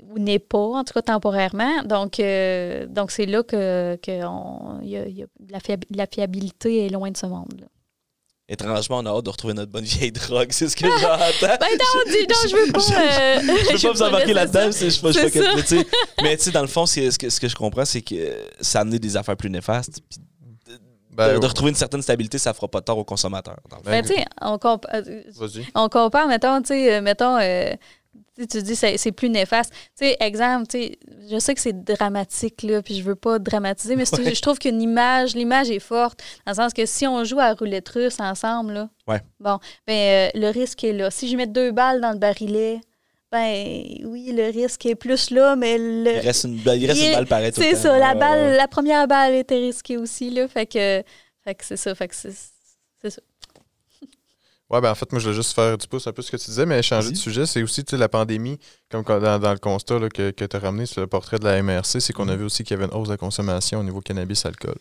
ou n'est pas, en tout cas temporairement. Donc, euh, donc c'est là que, que on- y a- il y a- la, fiab- la fiabilité est loin de ce monde-là. Étrangement, on a hâte de retrouver notre bonne vieille drogue. C'est ce que j'entends. <laughs> Ben non, dis donc, je veux pas. euh, Je veux <laughs> pas vous embarquer là-dedans, je sais pas-. Mais tu sais, dans le fond, ce que, ce que je comprends, c'est que ça a amené des affaires plus néfastes. Ben, de, de retrouver une certaine stabilité, ça fera pas tort aux consommateurs. Ben, tu sais, on, compa- euh, on compare, mettons, tu sais, euh, mettons, euh, tu dis c'est c'est plus néfaste. Tu sais, exemple, tu sais, je sais que c'est dramatique, là, puis je veux pas dramatiser, mais Ouais. je trouve qu'une image, l'image est forte, dans le sens que si on joue à roulette russe ensemble, là, Ouais. bon, ben, euh, le risque est là. Si je mets deux balles dans le barillet, ben, oui, le risque est plus là, mais le, il reste une, balle- il reste il- une balle pareille c'est ça, la balle, ouais. la première balle était risquée aussi, là, fait que, fait que c'est ça, fait que c'est c'est ça. <laughs> Ouais, ben en fait, moi, je voulais juste faire du pouce un peu ce que tu disais, mais changer de sujet, c'est aussi tu sais, la pandémie, comme dans, dans le constat là, que, que tu as ramené sur le portrait de la MRC, c'est qu'on a Mhm. vu aussi qu'il y avait une hausse de la consommation au niveau cannabis-alcool.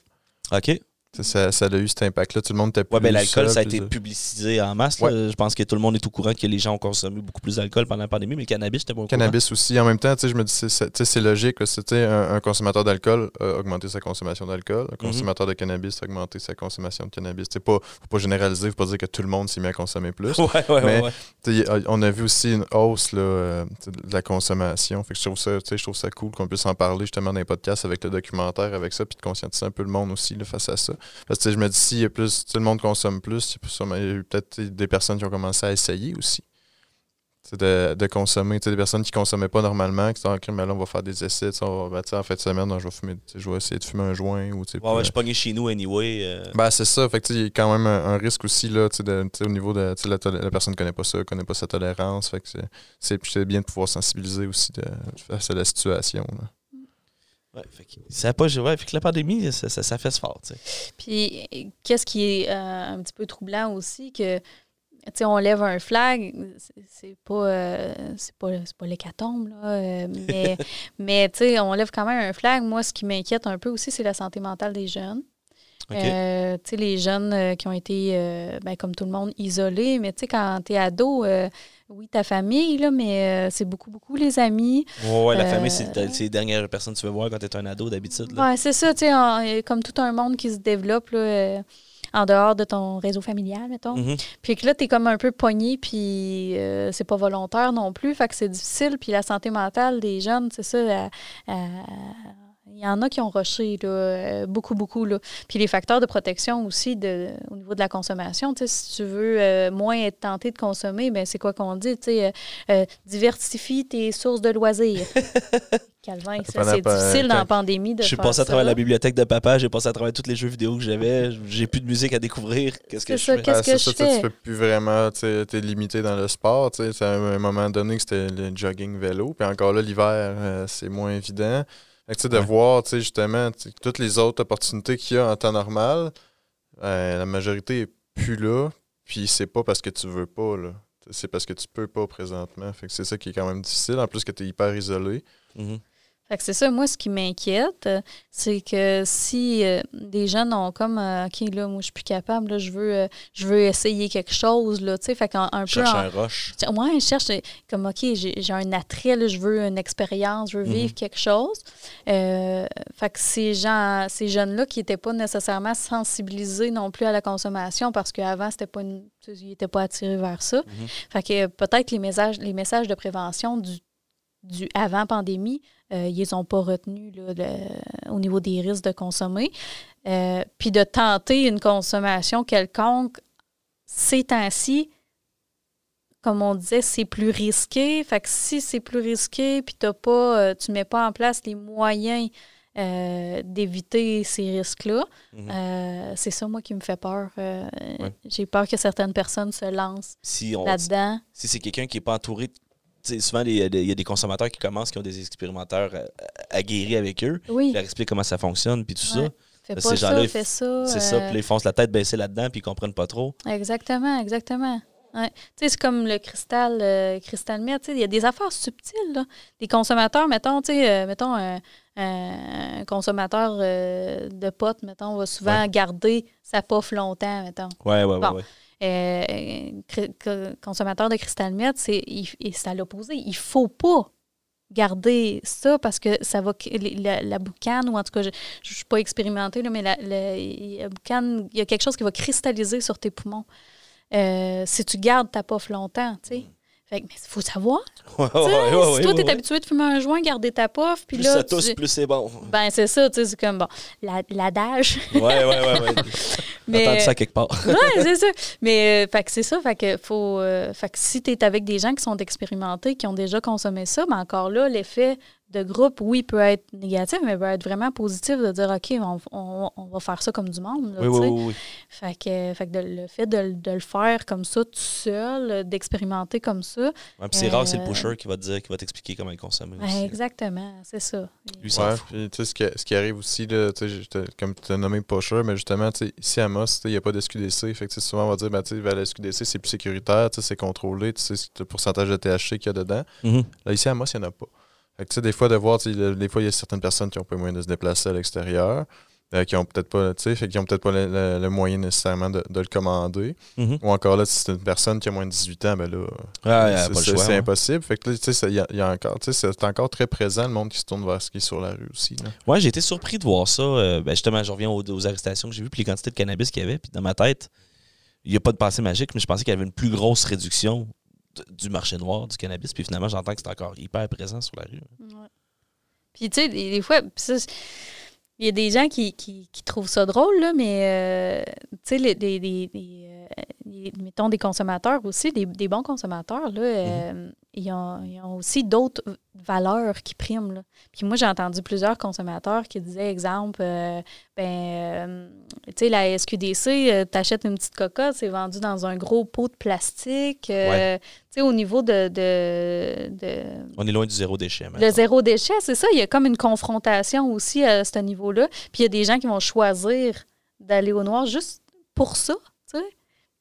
OK. Ça, ça a eu cet impact-là. Tout le monde était plus Ouais, ben l'alcool, ça a plus été de- publicisé en masse. Ouais. Je pense que tout le monde est au courant que les gens ont consommé beaucoup plus d'alcool pendant la pandémie, mais le cannabis, pas au courant. Cannabis aussi. En même temps, tu sais, je me dis, c'est- logique. sais, un, un consommateur d'alcool a augmenté sa consommation d'alcool. Un consommateur de cannabis a augmenté sa consommation de cannabis. Il ne faut pas généraliser, faut pas dire que tout le monde s'est mis à consommer plus. <laughs> Ouais, ouais, Mais- on a vu aussi une hausse là, euh, de la consommation. Fait que je trouve ça, je trouve ça cool qu'on puisse en parler justement dans les podcasts avec le documentaire, avec ça, puis de conscientiser un peu le monde aussi là, face à ça. Parce que je me dis, s'il y a plus, le monde consomme plus, il y a peut-être des personnes qui ont commencé à essayer aussi. De, de consommer. Des personnes qui ne consommaient pas normalement, qui sont en crime, mais là, on va faire des essais. on va- ben, en fin de semaine, non, je, vais fumer, tu sais, je vais essayer de fumer un joint. Ou, Ouais, ouais, euh, je suis pogné chez nous anyway. euh, ben, c'est ça. Fait il y a quand même un, un risque aussi là, de- au niveau de la, la personne ne connaît pas ça, ne connaît pas sa tolérance. Fait que c'est- bien de pouvoir sensibiliser aussi de, face à la situation. là. Ouais, fait que, ça pas, ouais, fait que la pandémie, ça, ça, ça fait ce fort. tu. Puis, qu'est-ce qui est euh, un petit peu troublant aussi, que, tu on lève un flag, c'est- pas, euh, c'est pas, pas l'hécatombe, là, euh, mais, <laughs> tu on lève quand même un flag. Moi, ce qui m'inquiète un peu aussi, c'est la santé mentale des jeunes. Tu les jeunes qui ont été, ben, comme tout le monde, isolés, mais tu quand t'es ado, euh, oui, ta famille, là, mais euh, c'est beaucoup, beaucoup les amis. Ouais, ouais, la euh, famille, c'est c'est les dernières personnes que tu veux voir quand tu es un ado d'habitude. Ouais, c'est ça, tu sais, euh, comme tout un monde qui se développe là, euh, en dehors de ton réseau familial, mettons. Mhm. Puis que là, t'es comme un peu pogné, puis euh, c'est pas volontaire non plus, fait que c'est difficile. Puis la santé mentale des jeunes, c'est ça, elle- elle- il y en a qui ont rushé, là, euh, beaucoup, beaucoup. Là. Puis les facteurs de protection aussi de, au niveau de la consommation. tu sais, Si tu veux euh, moins être tenté de consommer, ben c'est quoi qu'on dit? tu sais, euh, euh, diversifie tes sources de loisirs. <laughs> Calvin, c'est difficile dans la pandémie de Je suis passé à ça. travers la bibliothèque de papa, j'ai passé à travers tous les jeux vidéo que j'avais, j'ai plus de musique à découvrir. Qu'est-ce que je ça, fais? Que c'est je ça, tu sais, fais? Tu peux plus vraiment, tu t'es limité dans le sport. à un moment donné c'était le jogging vélo. Puis encore là, l'hiver, euh, c'est moins évident. Fait que, tu sais, de Ouais. voir, tu sais, justement, toutes les autres opportunités qu'il y a en temps normal, euh, la majorité est plus là. Puis c'est pas parce que tu veux pas, là. C'est parce que tu peux pas présentement. Fait que c'est ça qui est quand même difficile. En plus que tu es hyper isolé. Mhm. Fait que c'est ça, moi, ce qui m'inquiète, euh, c'est que si euh, des jeunes ont comme, euh, OK, là, moi, je suis plus capable, là, je veux, euh, je veux essayer quelque chose, là, tu sais, fait qu'un un peu... Cherche en- un rush. Ouais, je cherche comme, OK, j'ai un attrait, là, je veux une expérience, je veux vivre Mhm. quelque chose. Fait que ces gens, ces jeunes-là qui n'étaient pas nécessairement sensibilisés non plus à la consommation parce qu'avant, c'était pas une, ils n'étaient pas attirés vers ça. Mhm. Fait que peut-être les messages, les messages de prévention du, du avant-pandémie, euh, ils les ont pas là, le- au niveau des risques de consommer. Euh, Puis de tenter une consommation quelconque, ces temps-ci, comme on disait, c'est plus risqué. Fait que si c'est plus risqué, puis t'as pas, euh, tu mets pas en place les moyens euh, d'éviter ces risques-là, Mhm. c'est ça, moi, qui me fait peur. Ouais. J'ai peur que certaines personnes se lancent Si, là-dedans. si c'est quelqu'un qui n'est pas entouré, sais, souvent il y a des consommateurs qui commencent, qui ont des expérimenteurs euh, aguerris avec eux, Oui, qui leur expliquent comment ça fonctionne, puis tout Ouais. ça. fais ces pas gens-là, ça, ils fais ça. C'est ça, euh, puis ils foncent la tête baissée là-dedans, puis ils comprennent pas trop. Exactement, exactement. Ouais. Tu sais, c'est comme le cristal, euh, cristal sais, il y a des affaires subtiles, là. Des consommateurs, mettons, tu sais, euh, mettons, un, un consommateur euh, de potes, mettons, va souvent Ouais. garder sa puff longtemps, mettons. Ouais, ouais, ouais. Euh, cri- co- consommateur de cristal met, c'est à l'opposé. Il faut pas garder ça parce que ça va la, la boucane ou en tout cas je je suis pas expérimentée là, mais la, la- la boucane il y a quelque chose qui va cristalliser sur tes poumons Euh, si tu gardes ta puff longtemps tu sais fait que, mais il faut savoir <laughs> Ouais, tu sais, ouais, ouais, si toi t'es ouais. habitué de fumer un joint garder ta puff puis Plus là ça tousse, tu- plus c'est bon. ben c'est ça tu sais c'est comme bon la- l'adage Ouais, ouais, ouais. ouais. <laughs> Mais- entendu ça quelque part. ouais, <laughs> c'est ça. Mais euh, fait que c'est ça. Fait que faut. euh, fait que si tu es avec des gens qui sont expérimentés, qui ont déjà consommé ça, mais encore là, l'effet de groupe, oui, peut être négatif, mais peut être vraiment positif de dire OK, on, on- on va faire ça comme du monde. là, Oui, tu sais. oui, oui, oui. Fait que, fait que de- le fait de, le- de le faire comme ça, tout seul, d'expérimenter comme ça. Ouais, c'est rare, c'est le Euh, pusher qui va te dire, qui va t'expliquer comment consommer ouais, aussi. exactement, c'est ça. Lui, Ouais, puis tu sais, ce qui, ce qui arrive aussi, là, comme tu as nommé Pusher, mais justement, ici à Moss, il n'y a pas de SQDC. Fait que souvent, on va dire, ben, tu sais, vers la SQDC, c'est plus sécuritaire, tu sais, c'est contrôlé, tu sais le pourcentage de THC qu'il y a dedans. Mhm. Là, ici à Moss, il n'y en a pas. Fait que, des fois, de voir, le- des fois, il y a certaines personnes qui ont pas moyen de se déplacer à l'extérieur. euh, qui ont peut-être pas, fait ont peut-être pas le, le- le moyen nécessairement de, de le commander. Mhm. Ou encore là, si c'est une personne qui a moins de 18 ans, ben là, Ah, c'est, le impossible. Fait que là, tu sais, y a, y encore, c'est encore très présent le monde qui se tourne vers ce qui est sur la rue aussi. là. Ouais, j'ai été surpris de voir ça. Euh, ben, justement, je reviens aux, aux arrestations que j'ai vues, puis les quantités de cannabis qu'il y avait. Puis dans ma tête, il n'y a pas de pensée magique, mais je pensais qu'il y avait une plus grosse réduction du marché noir du cannabis. Puis finalement, j'entends que c'est encore hyper présent sur la rue. Ouais. Puis, tu sais, des, des fois, il y a des gens qui, qui, qui trouvent ça drôle, là, mais, euh, tu sais, les, des, des- des, euh, des- mettons des consommateurs aussi, des, des bons consommateurs, là, euh, ils, ont, ils ont aussi d'autres valeurs qui priment, là. Puis moi, j'ai entendu plusieurs consommateurs qui disaient, exemple, euh, ben, euh, tu sais, la SQDC, tu achètes une petite cocotte, c'est vendu dans un gros pot de plastique. euh, Tu sais, au niveau de- de- de On est loin du zéro déchet. le maintenant. zéro déchet, c'est ça. Il y a comme une confrontation aussi à ce niveau-là. Puis il y a des gens qui vont choisir d'aller au noir juste pour ça, tu sais.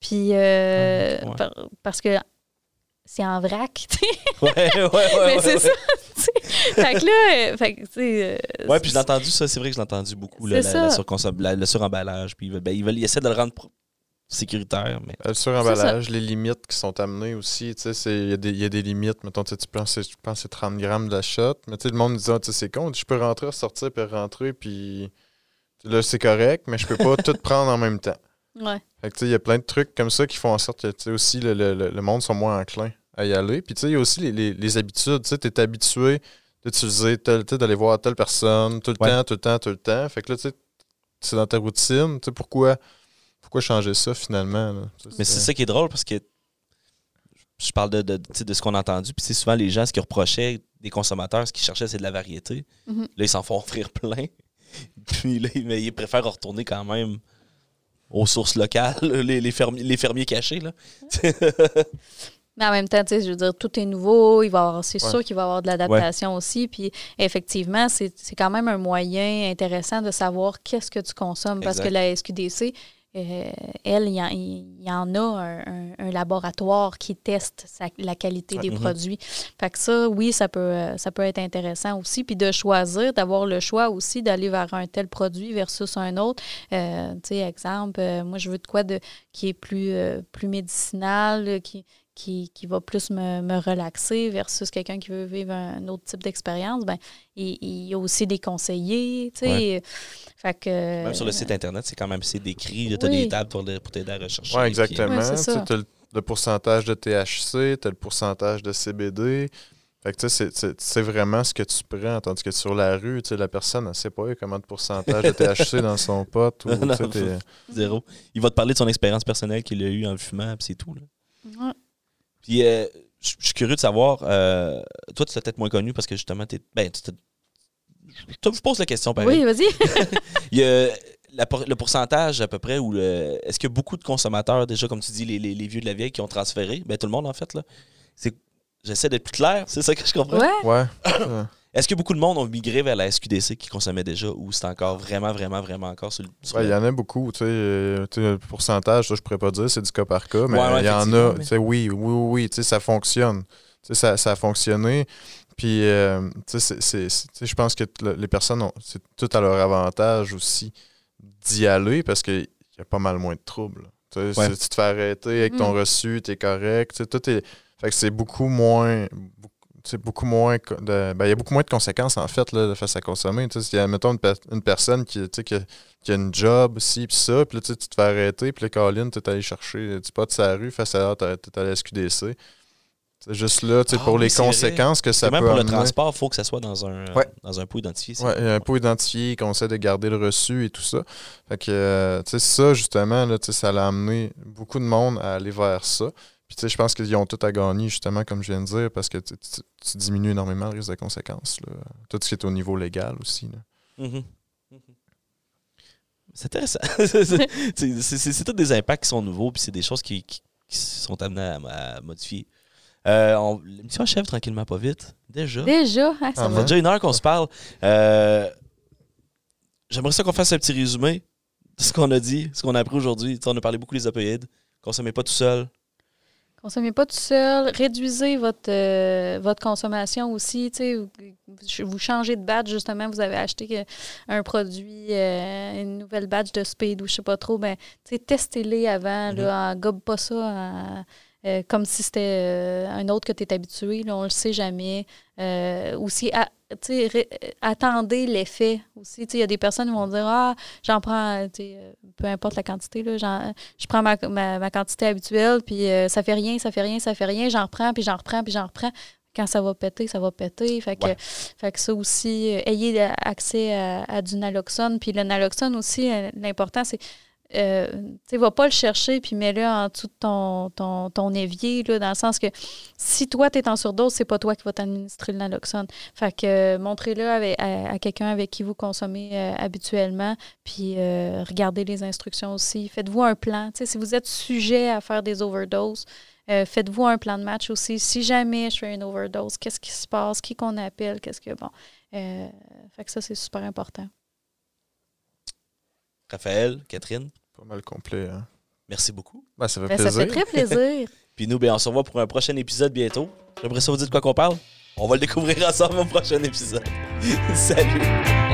Puis euh, ouais. par- parce que c'est en vrac, tu sais. <laughs> Ouais, ouais, ouais. <laughs> Mais ouais, c'est ouais. ça, tu sais. Fait que là, euh, fait que, tu sais. euh, Ouais, puis j'ai entendu ça, c'est vrai que j'ai entendu beaucoup, là, la, la la- le suremballage. Puis ils veulent- ben, ils, veulent, ils essaient de le rendre sécuritaire, mais. Le suremballage, les limites qui sont amenées aussi, tu sais, c'est- il y, a des- il y a des limites. Mettons, tu sais, tu penses, je pense que c'est 30 grammes de la shot, mais tu sais, le monde dit, Ah, tu sais, c'est con, je peux rentrer, sortir, puis rentrer, puis là, c'est correct, mais je peux pas <laughs> tout prendre en même temps. Ouais. Fait que, tu sais, il y a plein de trucs comme ça qui font en sorte que, tu sais, aussi, le, le- le- le monde sont moins enclins à y aller. Puis, tu sais, il y a aussi les, les- les habitudes. Tu sais, tu es habitué d'utiliser, tel- tu sais, d'aller voir telle personne tout le Ouais. temps, tout le temps, tout le temps. Fait que là, tu sais, c'est dans ta routine. Tu sais, pourquoi, pourquoi changer ça finalement? là? Mais c'est ça qui est drôle parce que je parle de, de, tu sais, de ce qu'on a entendu. Puis c'est souvent les gens, ce qu'ils reprochaient des consommateurs, ce qu'ils cherchaient, c'est de la variété. Mhm. Là, ils s'en font offrir plein. <laughs> Puis là, ils- mais ils préfèrent retourner quand même aux sources locales, <laughs> les, les, fermi- les fermiers cachés. Là. <laughs> Mais en même temps, tu sais, je veux dire, tout est nouveau. Il va avoir- c'est Ouais. sûr qu'il va y avoir de l'adaptation aussi. Puis effectivement, c'est c'est quand même un moyen intéressant de savoir qu'est-ce que tu consommes. Parce que la SQDC, euh, elle, il y, en- il y en a un, un- un laboratoire qui teste sa- la qualité des Mhm. produits. Fait que ça, oui, ça peut, euh, ça peut être intéressant aussi. Puis de choisir, d'avoir le choix aussi d'aller vers un tel produit versus un autre. Euh, tu sais, exemple, euh, moi, je veux de quoi de, qui est plus, euh, plus médicinal, qui, qui, qui va plus me, me relaxer versus quelqu'un qui veut vivre un autre type d'expérience, ben, il, il y a aussi des conseillers, tu sais. Fait que... Même sur le site internet, c'est quand même assez décrit. Tu as Oui. des tables pour, pour t'aider à rechercher. Ouais, puis- exactement. Ouais, c'est Tu t'as le, le pourcentage de THC, tu as le pourcentage de CBD. Fait que tu sais, c'est- c'est c'est vraiment ce que tu prends, tandis que sur la rue, tu sais, la personne, elle sait pas comment de pourcentage de THC <laughs> dans son pot. Ou, tu sais, Non, t'es- Zéro. Il va te parler de son expérience personnelle qu'il a eue en fumant, puis c'est tout. Là. Ouais. Puis, euh, je suis curieux de savoir, euh, toi, tu l'as peut-être moins connu parce que justement, t'es. Ben, tu t'es- je pose la question pareil. Oui, vas-y. <laughs> Il y a la le pourcentage à peu près, ou le- est-ce qu'il y a beaucoup de consommateurs, déjà, comme tu dis, les, les- les vieux de la vieille qui ont transféré? Ben, tout le monde, en fait, là. C'est- J'essaie d'être plus clair, c'est ça que je comprends? ouais. Ouais. <coughs> Est-ce que beaucoup de monde ont migré vers la SQDC qui consommait déjà ou c'est encore vraiment, vraiment, vraiment encore sur le. ouais, il y en a beaucoup. Tu sais, euh, tu sais, le pourcentage, ça, je pourrais pas dire, c'est du cas par cas, mais Ouais, ouais, il y en a. mais- tu sais, Oui, oui, oui, oui, tu sais, ça fonctionne. Tu sais, ça, ça a fonctionné. Puis, euh, je pense que les personnes, ont- c'est tout à leur avantage aussi d'y aller parce qu'il y a pas mal moins de troubles. Ouais. si tu te fais arrêter avec ton Mhm. reçu, tu es correct. tu sais, tout est... Fait que c'est beaucoup moins. Beaucoup- moins de, ben, il y a beaucoup moins de conséquences en fait là, face à consommer. S'il y a, mettons, une, pe- une personne qui, qui, a, qui a une job, ci, puis ça, puis là, tu te fais arrêter, puis là, Colin, tu es allé chercher du pot de sa rue, face à tu es allé à la SQDC. C'est juste là, tu sais, Ah pour oui, les vrai. conséquences que ça même peut pour le transport, il faut que ça soit dans un, Ouais. dans un pot identifié. il a un pot identifié, qu'on essaie de garder le reçu et tout ça. Fait que, euh, tu sais, ça, justement, là, ça l'a amené beaucoup de monde à aller vers ça. Puis, tu sais, je pense qu'ils ont tout à gagner, justement, comme je viens de dire, parce que tu, tu- tu diminues énormément le risque de conséquences. là. Tout ce qui est au niveau légal aussi. là. Mhm. Mhm. C'est intéressant. <laughs> C'est- tous des impacts qui sont nouveaux, puis c'est des choses qui, qui- qui sont amenées à, à modifier. Euh, on- L'émission achève tranquillement, pas vite. Déjà. Déjà, hein, ça Ah, va. fait déjà une heure qu'on se parle. Euh, J'aimerais ça qu'on fasse un petit résumé de ce qu'on a dit, ce qu'on a appris aujourd'hui. On a parlé beaucoup des opioïdes. Consommez pas tout seul. Consommez pas tout seul. Réduisez votre, euh, votre consommation aussi. Vous, vous changez de badge, justement. Vous avez acheté euh, un produit, euh, une nouvelle badge de speed ou je sais pas trop. Ben, testez-les avant. Mm -hmm. gobe pas ça comme si c'était un autre que tu es habitué. Là, on le sait jamais. aussi, à, attendez l'effet aussi. Il y a des personnes qui vont dire Ah, j'en prends, peu importe la quantité, là, je prends ma, ma, quantité habituelle, puis ça fait rien, ça fait rien, ça fait rien, j'en reprends, puis j'en reprends, puis j'en reprends. Quand ça va péter, ça va péter. Fait que, fait que ça aussi, ayez accès à, à, du naloxone. Puis le naloxone aussi, l'important, c'est euh, tu va pas le chercher puis mets-le en dessous de ton, ton, ton évier, là, dans le sens que si toi, tu es en surdose, c'est pas toi qui vas t'administrer le naloxone. Fait que euh, montrez-le à, quelqu'un avec qui vous consommez euh, habituellement, puis euh, regardez les instructions aussi. Faites-vous un plan. sais si vous êtes sujet à faire des overdoses, faites-vous un plan de match aussi. Si jamais je fais une overdose, qu'est-ce qui se passe? Qui qu'on appelle? Qu'est-ce que. Bon. fait que ça, c'est super important. Raphaël, Catherine? Pas mal complet. Hein? Merci beaucoup. Ben, ça fait plaisir. Ça fait très plaisir. <laughs> Puis nous, ben, on se revoit pour un prochain épisode bientôt. J'aimerais ça vous dire de quoi qu'on parle? On va le découvrir <laughs> ensemble au prochain épisode. <laughs> Salut!